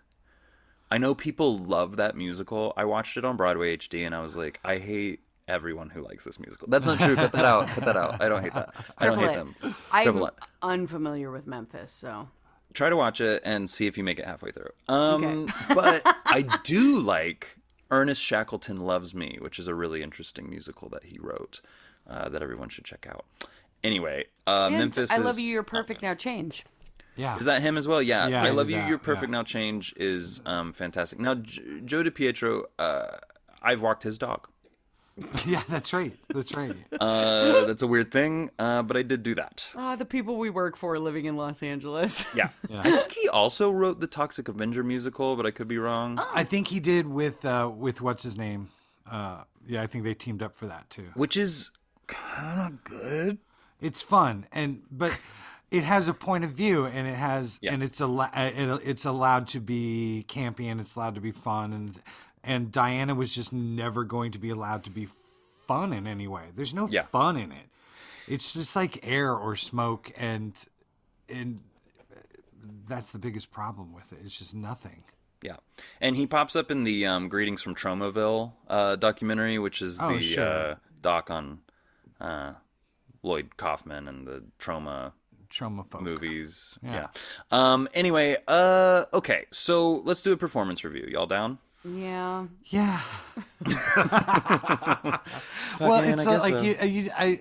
I know people love that musical. I watched it on Broadway HD and I was like, I hate everyone who likes this musical. That's not true. Cut that out. Cut that out. I don't hate that. I don't hate Triple them. I'm Triple unfamiliar with Memphis, so Try to watch it and see if you make it halfway through. Um, but I do like Ernest Shackleton Loves Me, which is a really interesting musical that he wrote uh, that everyone should check out. Anyway, uh, And Memphis. I is, love you. You're perfect now. Change. Yeah. Is that him as well? Yeah. Yeah, I love you. that, You're perfect yeah. now. Change is um, fantastic. Now, J- Joe DiPietro, uh, I've walked his dog. yeah, that's right. That's right. Uh, that's a weird thing, uh, but I did do that. Ah, the people we work for living in Los Angeles. Yeah. Yeah. I think he also wrote the Toxic Avenger musical, but I could be wrong. I think he did with uh with what's his name. Uh yeah, I think they teamed up for that too. Which is kind of good. It's fun and but it has a point of view and it has Yeah. and it's al- it's allowed to be campy and it's allowed to be fun and and Diana was just never going to be allowed to be fun in any way. There's no Yeah. fun in it. It's just like air or smoke and and that's the biggest problem with it. It's just nothing. Yeah, and he pops up in the um, "Greetings from Tromaville" uh, documentary, which is Oh, the sure. uh, doc on uh, Lloyd Kaufman and the Troma Troma folk. movies. Yeah. Yeah. Um. Anyway. Uh. Okay. So let's do a performance review. Y'all down? Yeah. Yeah. well, Fucking, it's I like so. you, uh, you, I,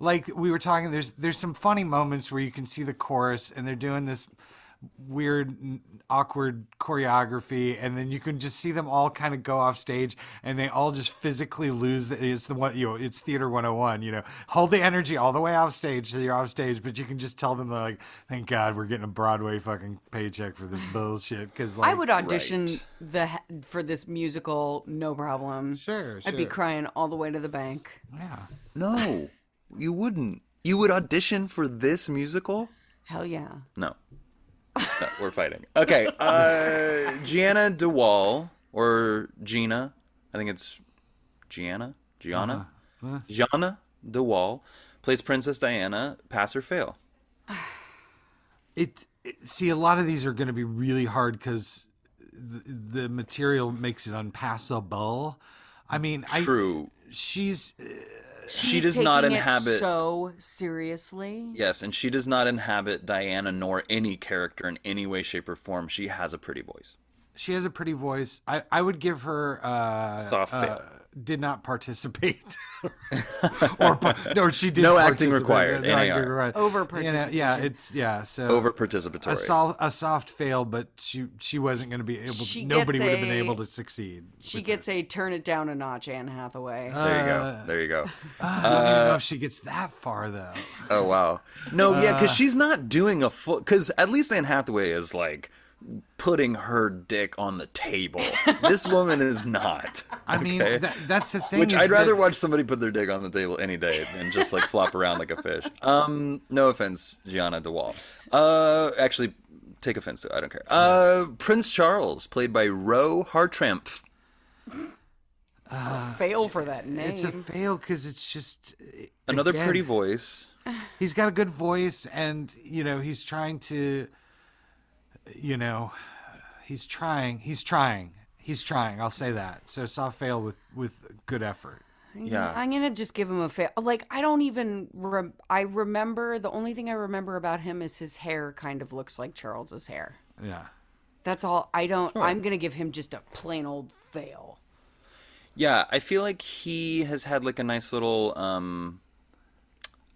like we were talking. There's there's some funny moments where you can see the chorus and they're doing this weird, awkward choreography, and then you can just see them all kind of go off stage, and they all just physically lose. The, it's the one you know. It's theater 101. You know, hold the energy all the way off stage so you're off stage, but you can just tell them like, "Thank God we're getting a Broadway fucking paycheck for this bullshit." Because like, I would audition Right. the for this musical, no problem. Sure, sure, I'd be crying all the way to the bank. yeah. No, you wouldn't. You would audition for this musical? Hell yeah. No. No, we're fighting. Okay. Uh, Gianna de Waal or Gina. I think it's Gianna. Gianna. Uh-huh. Uh-huh. Gianna de Waal plays Princess Diana. Pass or fail. it, it see a lot of these are going to be really hard because the, the material makes it unpassable i mean i True. she's uh, She does not taking it inhabit. so seriously. Yes, and she does not inhabit Diana nor any character in any way, shape, or form. She has a pretty voice. she has a pretty voice i i would give her uh, Soft uh fail. Did not participate or no she did No acting required, No acting NAR. required. Over You know, yeah it's yeah so Over a participatory. a soft fail but she she wasn't going to be able She nobody would have been able to succeed She gets this. a turn it down a notch, Anne Hathaway. there you go. Uh, There you go. I don't even know if she gets that far though Oh wow. No, yeah, Uh. because she's not doing a full. Because at least Anne Hathaway is like putting her dick on the table. this woman is not. I mean, okay? that, that's the thing. Which I'd rather that- watch somebody put their dick on the table any day than just like flop around like a fish. Um, no offense, Gianna de Waal. Uh, actually, take offense to it. I don't care. Uh, Prince Charles, played by Roe Hartrampf. Fail for that name. It's a fail because it's just Another again, pretty voice. He's got a good voice, and you know he's trying to, you know, he's trying. He's trying. He's trying. I'll say that. So soft fail with with good effort. Yeah. I'm gonna just give him a fail. Like I don't even. Rem- I remember the only thing I remember about him is his hair kind of looks like Charles's hair. Yeah. That's all. I don't. I'm gonna give him just a plain old fail. Yeah, I feel like he has had like a nice little um,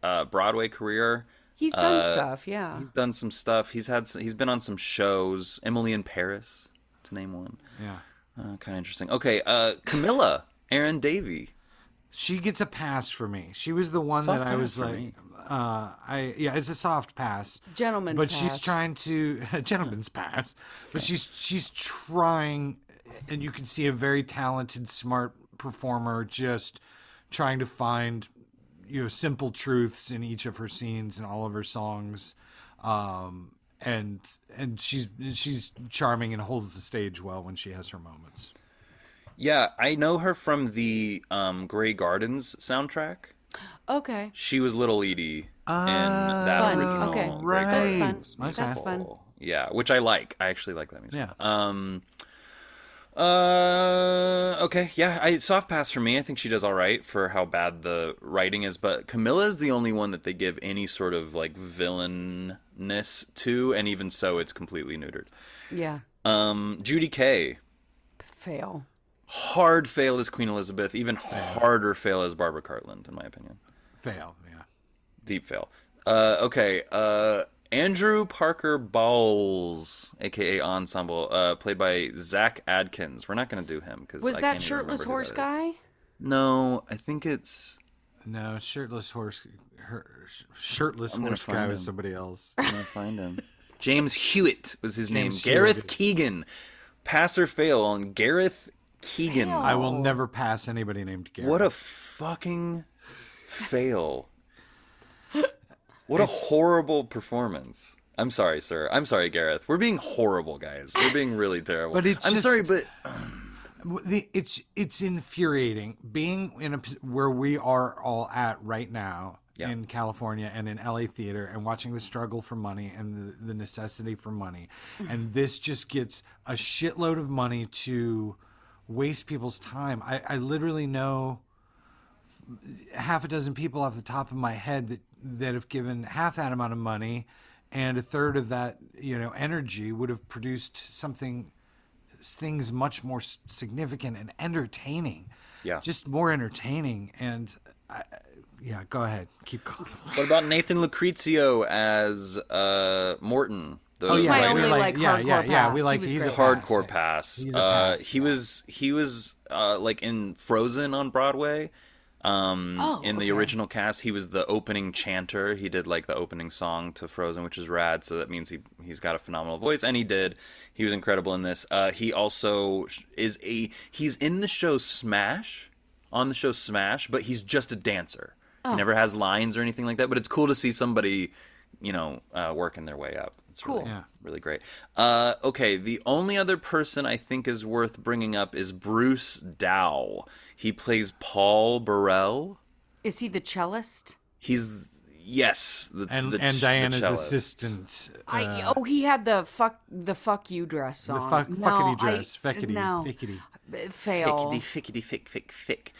uh, Broadway career. He's done Uh, stuff. Yeah. He's done some stuff. He's had. s- He's been on some shows. Emily in Paris, to name one. Yeah. Uh, kind of interesting. Okay, uh, Camilla, Erin Davie. She gets a pass for me. She was the one Soft that I was like, me. uh, I yeah, it's a soft pass. Gentleman's pass. but pass. she's trying to gentleman's pass. But she's she's trying, and you can see a very talented, smart performer just trying to find you know simple truths in each of her scenes and all of her songs. Um, and and she's she's charming and holds the stage well when she has her moments. Yeah, I know her from the um, Grey Gardens soundtrack. Okay. She was Little Edie in that Fun. original Okay. Grey Right. That's fun. Gardens Okay. That's fun. musical. Yeah, which I like. I actually like that music. Yeah. Um. Uh. Okay. Yeah. I soft pass for me. I think she does all right for how bad the writing is. But Camilla is the only one that they give any sort of like villainness to, and even so, it's completely neutered. Yeah. Um. Judy Kaye. Fail. Hard fail as Queen Elizabeth. Even harder fail as Barbara Cartland, in my opinion. Fail, yeah. Deep fail. Uh, okay. Uh, Andrew Parker Bowles, aka Ensemble, uh, played by Zach Adkins. We're not going to do him because Was that shirtless horse guy? No, I think it's. No, shirtless horse, her, shirtless I'm horse guy find was somebody else. I'm gonna find him. James Hewitt was his name. James Gareth Keegan. Pass or fail on Gareth Keegan. Fail. I will never pass anybody named Gareth. What a fucking fail. What a horrible performance. I'm sorry, sir. I'm sorry, Gareth. We're being horrible, guys. We're being really terrible. But it's I'm just- sorry, but the, it's it's infuriating being in a where we are all at right now Yeah. in California and in LA theater and watching the struggle for money and the, the necessity for money mm-hmm. and this just gets a shitload of money to waste people's time I, I literally know half a dozen people off the top of my head that that have given half that amount of money and a third of that you know energy would have produced something things much more significant and entertaining Yeah. just more entertaining and I, yeah go ahead keep going what about Nathan Lucrezio as uh, Morton? The oh yeah my only, like, like, yeah yeah hardcore yeah we like He was he's a hardcore pass. pass. He's a Uh, he was he was uh, like in Frozen on Broadway. Um, Oh, in the okay. original cast, he was the opening chanter. He did like the opening song to Frozen, which is rad. So that means he he's got a phenomenal voice, and he did. He was incredible in this. Uh, he also is a he's in the show Smash, on the show Smash, but he's just a dancer. Oh. He never has lines or anything like that. But it's cool to see somebody, you know, uh, working their way up. It's Cool. really, Yeah. really great. Uh, okay, the only other person I think is worth bringing up is Bruce Dow. He plays Paul Burrell. Is he the cellist? He's yes, the, and the and ch- the Diana's cellist. assistant I uh, oh he had the fuck the fuck you dress on. the on. fuck, no, fuckity I- dress feckity no. fickety fail. Fickety, fickety, fick, fick, fick.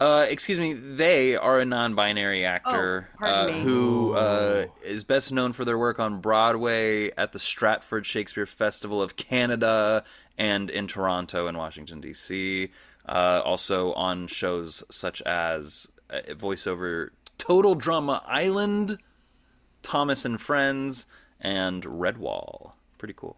Uh, excuse me, they are a non-binary actor Oh, uh, who uh, is best known for their work on Broadway at the Stratford Shakespeare Festival of Canada and in Toronto and Washington D.C. Uh, also on shows such as uh, voiceover Total Drama Island, Thomas and Friends, and Redwall. Pretty cool.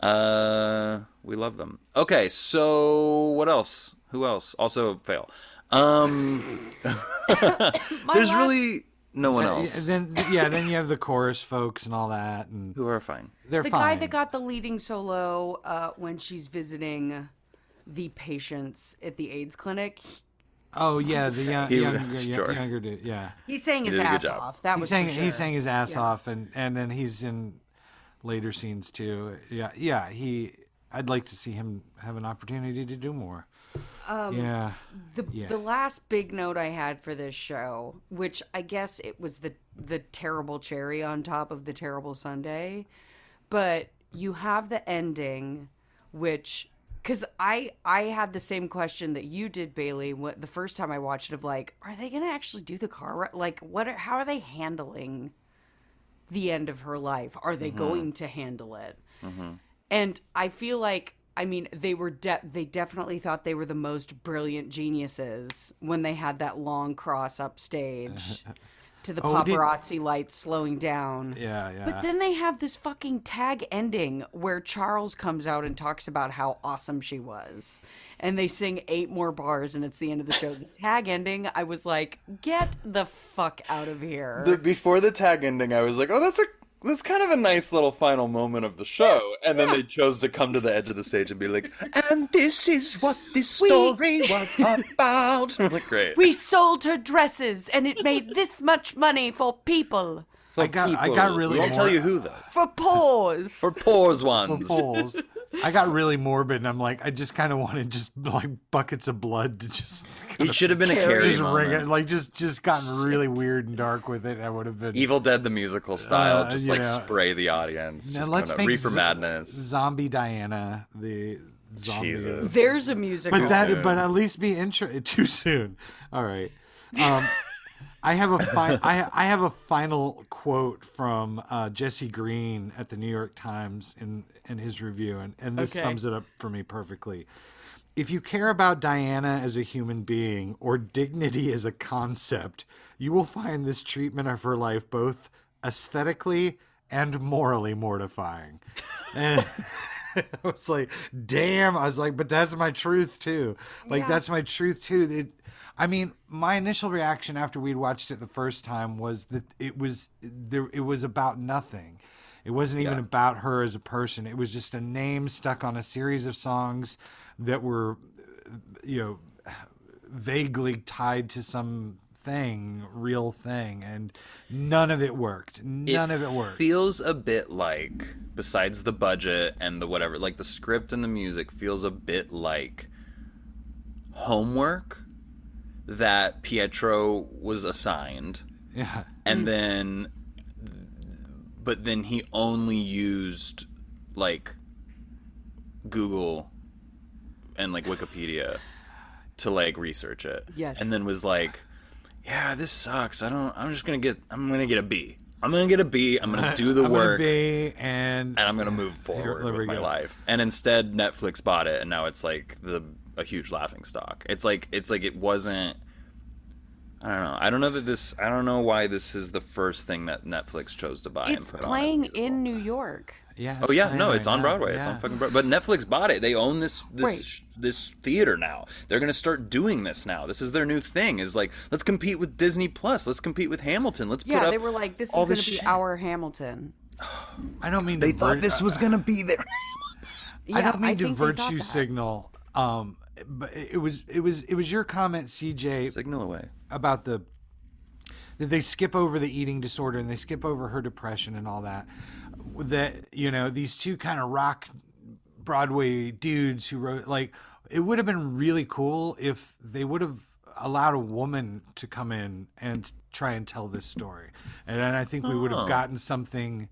Uh, we love them. Okay, so what else? Who else? Also fail. Um, there's last- really no one Uh, else then yeah then you have the chorus folks and all that and who are fine. they're the fine guy that got the leading solo uh, when she's visiting the patients at the AIDS clinic. oh yeah the young, He- younger, sure. younger dude yeah he's saying his did ass off. That he was sang for he sure. sang his ass Yeah. off and and then he's in later scenes too yeah yeah he i'd like to see him have an opportunity to do more Um, yeah The Yeah. the last big note I had for this show, which I guess it was the the terrible cherry on top of the terrible Sunday, but you have the ending, which because I I had the same question that you did, Bailey. What the first time I watched it, of like, are they gonna actually do the car? Like, what? Are, how are they handling the end of her life? Are they going to handle it? And I feel like I mean they were de- they definitely thought they were the most brilliant geniuses when they had that long cross up stage to the Oh, did- paparazzi lights slowing down. yeah yeah But then they have this fucking tag ending where Charles comes out and talks about how awesome she was. And they sing eight more bars and it's the end of the show. The tag ending, I was like, get the fuck out of here. The, before the tag ending, I was like, oh, that's a that's kind of a nice little final moment of the show. And then they chose to come to the edge of the stage and be like, and this is what this We- story was about. I'm like, great. we sold her dresses and it made this much money for people. I got I got really We won't more- tell you who though. For pause. For pores ones. Poles. I got really morbid, and I'm like, I just kind of wanted just like buckets of blood to just It should have been a Carrie Carrie just ring it, like just just gotten really weird and dark with it. I would have been Evil Dead the musical style, Uh, just like know. spray the audience. Now just let's kinda make Reefer Z- Madness. zombie Diana the zombie. Jesus. There's a musical. But that, but at least be intro too soon. All right. Um, I have a fi- I, I have a final quote from uh, Jesse Green at the New York Times in in his review, and and this Okay. sums it up for me perfectly. If you care about Diana as a human being or dignity as a concept, you will find this treatment of her life both aesthetically and morally mortifying. And I was like, damn. I was like, but that's my truth too. Like, Yeah. that's my truth too. It, I mean, my initial reaction after we'd watched it the first time was that it was there. It was about nothing. It wasn't even Yeah. about her as a person. It was just a name stuck on a series of songs that were, you know, vaguely tied to some thing, real thing, and none of it worked. None of it worked. Feels a bit like, besides the budget and the whatever, like the script and the music feels a bit like homework that Pietro was assigned, yeah. and hmm. then, but then he only used like Google and like Wikipedia to like research it. Yes. And then was like, yeah, this sucks. I don't. I'm just gonna get. I'm gonna get a B. I'm gonna get a B. I'm gonna do the I'm work. be and and I'm gonna move forward with my go. life. And instead, Netflix bought it, and now it's like the a huge laughing stock. It's like it's like it wasn't. I don't know. I don't know that this. I don't know why this is the first thing that Netflix chose to buy. and It's put on as a playing musical. in New York. yeah. Oh yeah, playing no, right it's on now. Broadway. It's on fucking Broadway. But Netflix bought it. They own this this Right. this theater now. They're gonna start doing this now. This is their new thing. Is like let's compete with Disney Plus. Let's compete with Hamilton. Let's put Yeah, they were like, "This is all going to this be shit. our Hamilton." I don't mean They to thought vir- this was gonna be their. Yeah, I don't mean to think they thought virtue signal. Um, but it was it was it was your comment, CJ, Signal away. about the that they skip over the eating disorder and they skip over her depression and all that. That you know these two kind of rock Broadway dudes who wrote like it would have been really cool if they would have allowed a woman to come in and try and tell this story, and then I think we would have Oh. gotten something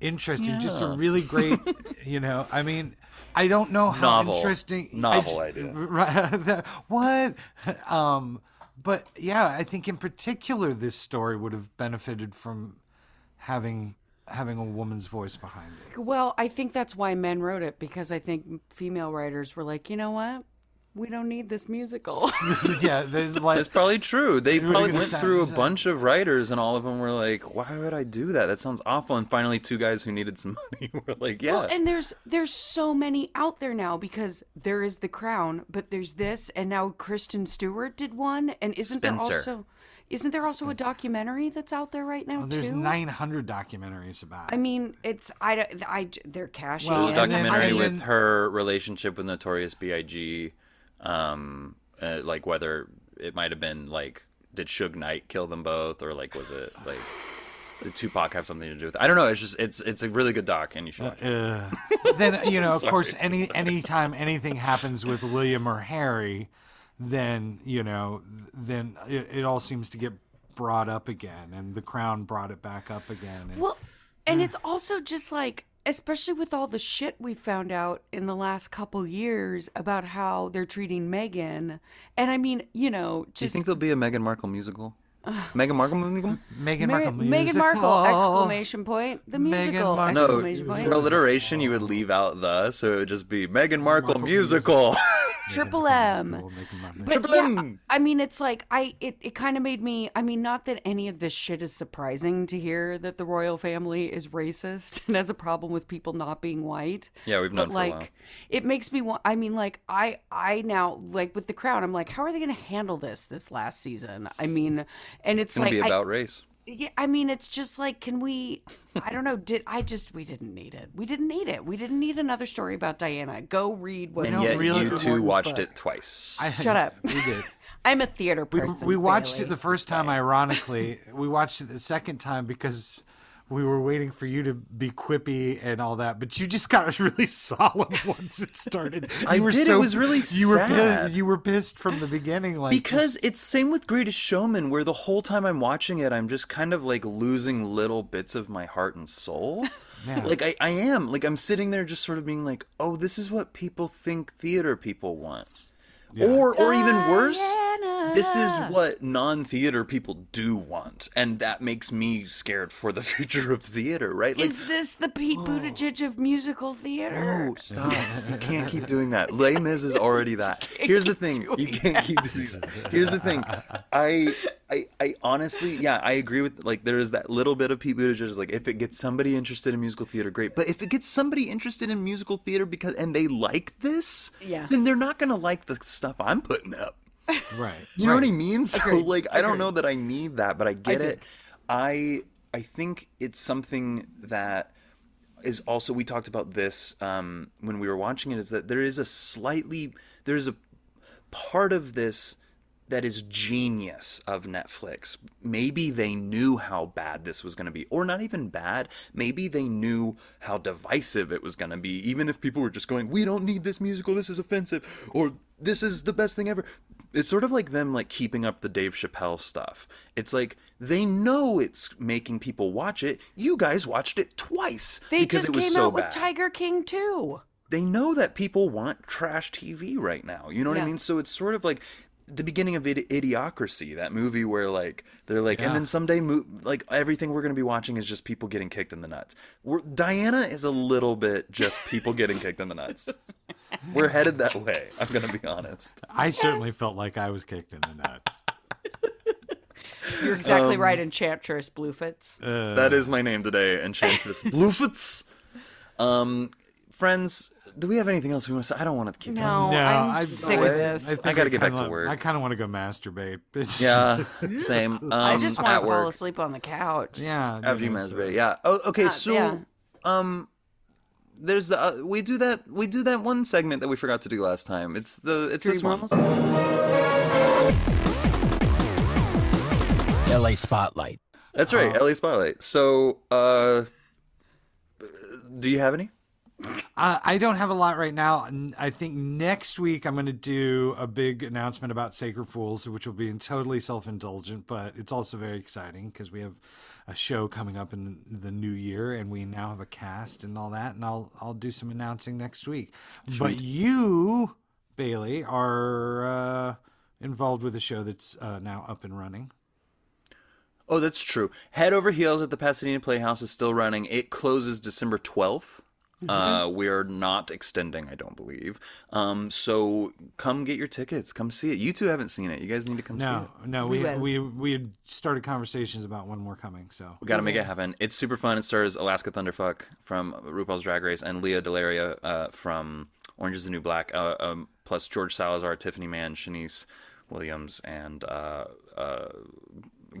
interesting, just a really great, you know. I mean, I don't know how Novel. interesting Novel I- idea. Right, what? Um, but yeah, I think in particular this story would have benefited from having having a woman's voice behind it. Well, I think that's why men wrote it because I think female writers were like, you know what, we don't need this musical. yeah, they, like That's probably true. They probably went through a sound- bunch of writers, and all of them were like, "Why would I do that? That sounds awful." And finally, two guys who needed some money were like, "Yeah." Well, and there's there's so many out there now because there is The Crown, but there's this, and now Kristen Stewart did one, and isn't Spencer. there also isn't there also a documentary that's out there right now well, there's too? 900 documentaries about it. I mean, it's I I they're cashing Well, in. There's a and then- documentary with her relationship with Notorious B.I.G. Um, uh, like whether it might have been like, did Suge Knight kill them both, or like was it like did Tupac have something to do with it? I don't know. It's just it's it's a really good doc, and you should watch it. Uh, then you know, of Sorry, course, any anytime anything happens with William or Harry, then you know, then it, it all seems to get brought up again, and the Crown brought it back up again. And, Well, and it's also just like, especially with all the shit we found out in the last couple years about how they're treating Meghan. And I mean, you know, Do you think there'll be a Meghan Markle musical? Meghan Markle musical? Meghan Mar- Markle Meghan Markle! Exclamation point. The Meghan musical! Markle. No, Exclamation for point. alliteration, you would leave out the, so it would just be Meghan Markle musical. Triple M. But Triple yeah, M. I mean, it's like I it, it kind of made me. I mean, not that any of this shit is surprising to hear that the royal family is racist and has a problem with people not being white. Yeah, we've known but for a like, while. it makes me want. I mean, like I I now like with the crown. I'm like, how are they going to handle this this last season? I mean, and it's It's gonna like be I- about race. Yeah, I mean, it's just like, can we? I don't know. Did I just? We didn't need it. We didn't need it. We didn't need another story about Diana. Go read what. And yet really- you two Morton's watched book. it twice. I- Shut up. We did. I'm a theater We, person. we watched Bailey. it the first time, ironically. we watched it the second time because we were waiting for you to be quippy and all that, but you just got really solemn once it started. You I were did, it was really you were sad. pissed, you were pissed from the beginning, like because it's same with Greatest Showman, where the whole time I'm watching it, I'm just kind of like losing little bits of my heart and soul. Yeah. Like I, I am. Like I'm sitting there just sort of being like, oh, this is what people think theater people want. Or or even worse, this is what non-theater people do want. And that makes me scared for the future of theater, right? Like Is this the Pete oh. Buttigieg of musical theater? No, stop. You can't keep doing that. Les Mis is already that. Here's the thing. You can't keep doing that. Here's the thing. I, I, I honestly, yeah, I agree with, like, there is that little bit of Pete Buttigieg is like, if it gets somebody interested in musical theater, great. But if it gets somebody interested in musical theater because, and they like this, Yeah. then they're not going to like the stuff I'm putting up. Right. You know what I right. mean? So Agreed. like I don't know that I need that, but I get do. it. I I think it's something that is also we talked about this um, when we were watching it is that there is a slightly there's a part of this that is genius of Netflix. Maybe they knew how bad this was going to be, or not even bad. Maybe they knew how divisive it was going to be, even if people were just going, "We don't need this musical. This is offensive," or "This is the best thing ever." It's sort of like them like keeping up the Dave Chappelle stuff. It's like they know it's making people watch it. You guys watched it twice They because just it was came so out with Tiger King too. they know that people want trash TV right now. You know what I mean? So it's sort of like the beginning of Idi- Idiocracy, that movie where like they're like, and then someday, mo- like everything we're going to be watching is just people getting kicked in the nuts. We're, Diana is a little bit just people getting kicked in the nuts. We're headed that way. I'm going to be honest. I certainly felt like I was kicked in the nuts. You're exactly right, Enchantress Bluefits. Uh, That is my name today, Enchantress Bluefoots. Um, friends, do we have anything else we want to say? I don't want to keep No, talking. no, I'm I- sick of this. think I gotta get back to work. I kind of want to go masturbate. It's- Yeah, same. Um, I just want to fall work. asleep on the couch. yeah. after you know, so- masturbate. Yeah. Oh, okay. Uh, so, yeah. um, there's the uh, we do that we do that one segment that we forgot to do last time. It's the it's this one. Dreamers? LA Spotlight. That's right, Uh-huh. LA Spotlight. So, uh, do you have any? Uh, I don't have a lot right now. I think next week I'm going to do a big announcement about Sacred Fools, which will be totally self indulgent, but it's also very exciting because we have a show coming up in the new year and we now have a cast and all that. And I'll I'll do some announcing next week. But you, Bailey, are uh, involved with a show that's uh, now up and running. Oh, that's true. Head Over Heels at the Pasadena Playhouse is still running. It closes December 12th. Uh, we are not extending, I don't believe. Um, so come get your tickets. Come see it. You two haven't seen it. You guys need to come see it. No, no, We we we we had started conversations about one more coming. So We got to make it happen. It's super fun. It stars Alaska Thunderfuck from RuPaul's Drag Race and Lea DeLaria uh, from Orange is the New Black, uh, um, plus George Salazar, Tiffany Mann, Shanice Williams, and uh, uh,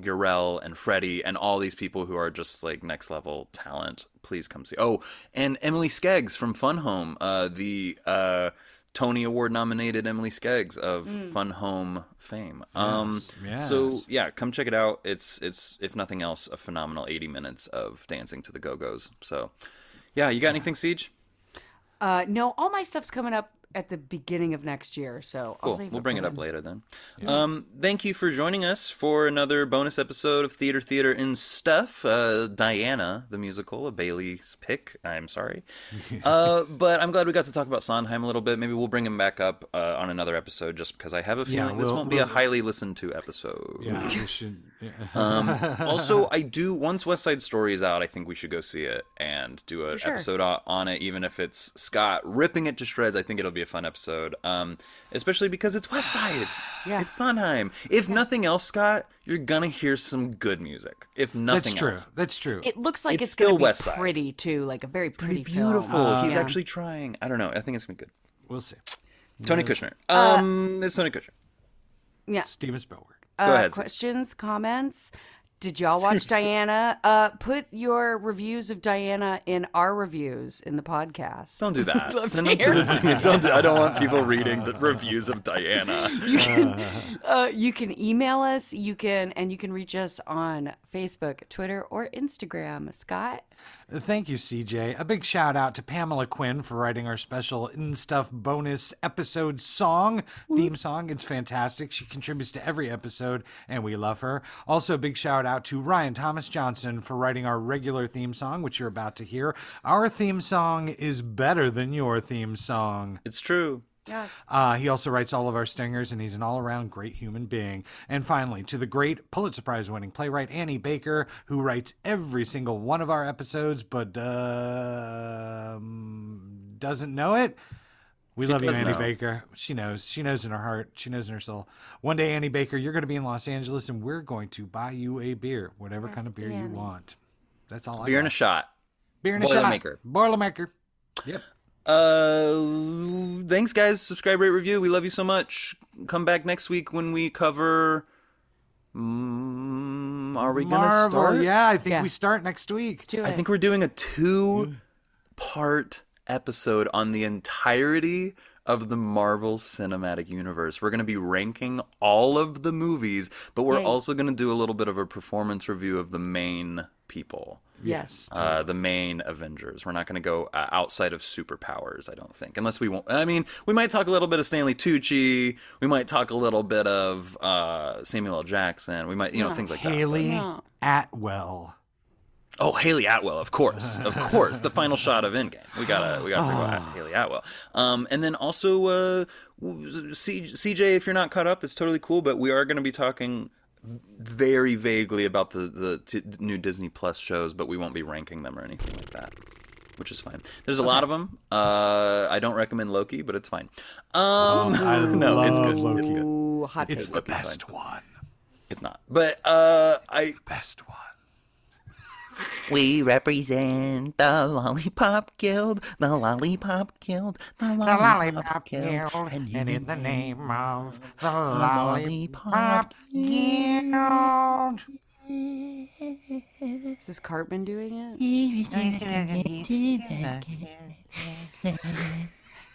Gurel and Freddie, and all these people who are just like next level talent. Please come see. Oh, and Emily Skeggs from Fun Home, uh, the uh, Tony Award nominated Emily Skeggs of Fun Home fame. Um, Yes, So yeah, come check it out. It's it's if nothing else, a phenomenal 80 minutes of dancing to the Go Go's. So yeah, you got anything, Siege? Uh, no, all my stuff's coming up at the beginning of next year, so I'll Cool. save We'll it bring it up later then. Um, thank you for joining us for another bonus episode of Theater, Theater, and Stuff. Uh, Diana, the musical, a Bailey's pick. I'm sorry. uh, but I'm glad we got to talk about Sondheim a little bit. Maybe we'll bring him back up uh, on another episode just because I have a Yeah, feeling this we'll- won't be a highly listened to episode. yeah, we should. yeah. Um, also, I do once West Side Story is out, I think we should go see it and do an sure. episode on it, even if it's Scott ripping it to shreds. I think it'll be a fun episode, um, especially because it's West Side. Yeah. It's Sondheim. If nothing else, Scott, you're gonna hear some good music. If nothing else. That's true. else, That's true. It looks like It's it's, still gonna be West Side. pretty too, like a very it'll pretty, be beautiful. Film. He's Yeah. actually trying. I don't know. I think it's gonna be good. we'll see. Tony Kushner. Um, it's Tony Kushner. yeah. Steven Spielberg. Uh, Go ahead, questions, comments. Did y'all watch Diana? Uh, put your reviews of Diana in our reviews in the podcast. Don't do that. Send to them to the. Don't. Do, I don't want people reading the reviews of Diana. you can uh, you can email us you can and you can reach us on facebook twitter or instagram scott Thank you, CJ. A big shout out to Pamela Quinn for writing our special 'N Stuff bonus episode song, theme song. It's fantastic. She contributes to every episode, and we love her. Also, a big shout out to Ryan Thomas Johnson for writing our regular theme song, which you're about to hear. Our theme song is better than your theme song. It's true. Yeah Uh, he also writes all of our stingers, and he's an all around great human being. And finally, to the great Pulitzer Prize winning playwright Annie Baker, who writes every single one of our episodes but um, doesn't know it. We She love you, Annie know. Baker. She knows. She knows in her heart. She knows in her soul. One day, Annie Baker, you're going to be in Los Angeles, and we're going to buy you a beer, whatever kind of beer you want. That's all I Beer got. and a shot. beer and a shot. Boilermaker. Boilermaker. Yep. Uh, thanks, guys. Subscribe, rate, review. We love you so much. Come back next week when we cover. Mm, are we gonna start? Yeah, I think Yeah. we start next week. do it I think we're doing a two-part episode on the entirety of the Marvel Cinematic Universe. We're going to be ranking all of the movies, but we're Yay. also going to do a little bit of a performance review of the main people. Yes. Uh, the main Avengers. We're not going to go uh, outside of superpowers, I don't think. Unless we want. I mean, we might talk a little bit of Stanley Tucci. We might talk a little bit of uh, Samuel L. Jackson. We might, you know, things like that. Hayley Atwell. Oh, Hayley Atwell, of course, of course. The final shot of Endgame. We gotta, we gotta talk about Hayley Atwell. Um, and then also, uh, C- CJ, if you're not caught up, that's totally cool. But we are going to be talking very vaguely about the the t- new Disney Plus shows, but we won't be ranking them or anything like that. Which is fine. There's a lot of them. Uh, I don't recommend Loki, but it's fine. Um, I no, it's good. Loki. It's good. Ooh, hot It's take. the Loki's best one. It's not. But uh, I Best one. We represent the Lollipop Guild, the Lollipop Guild, the Lollipop, Guild, and, in the name of the Lollipop Guild. Is this Cartman doing it?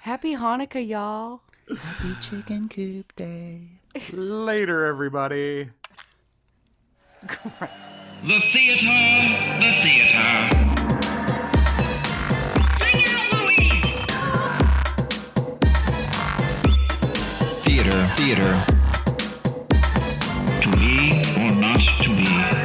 Happy Hanukkah, y'all. Happy Chicken Coop Day. Later, everybody. The theater, the theater. Theater, theater. To be or not to be.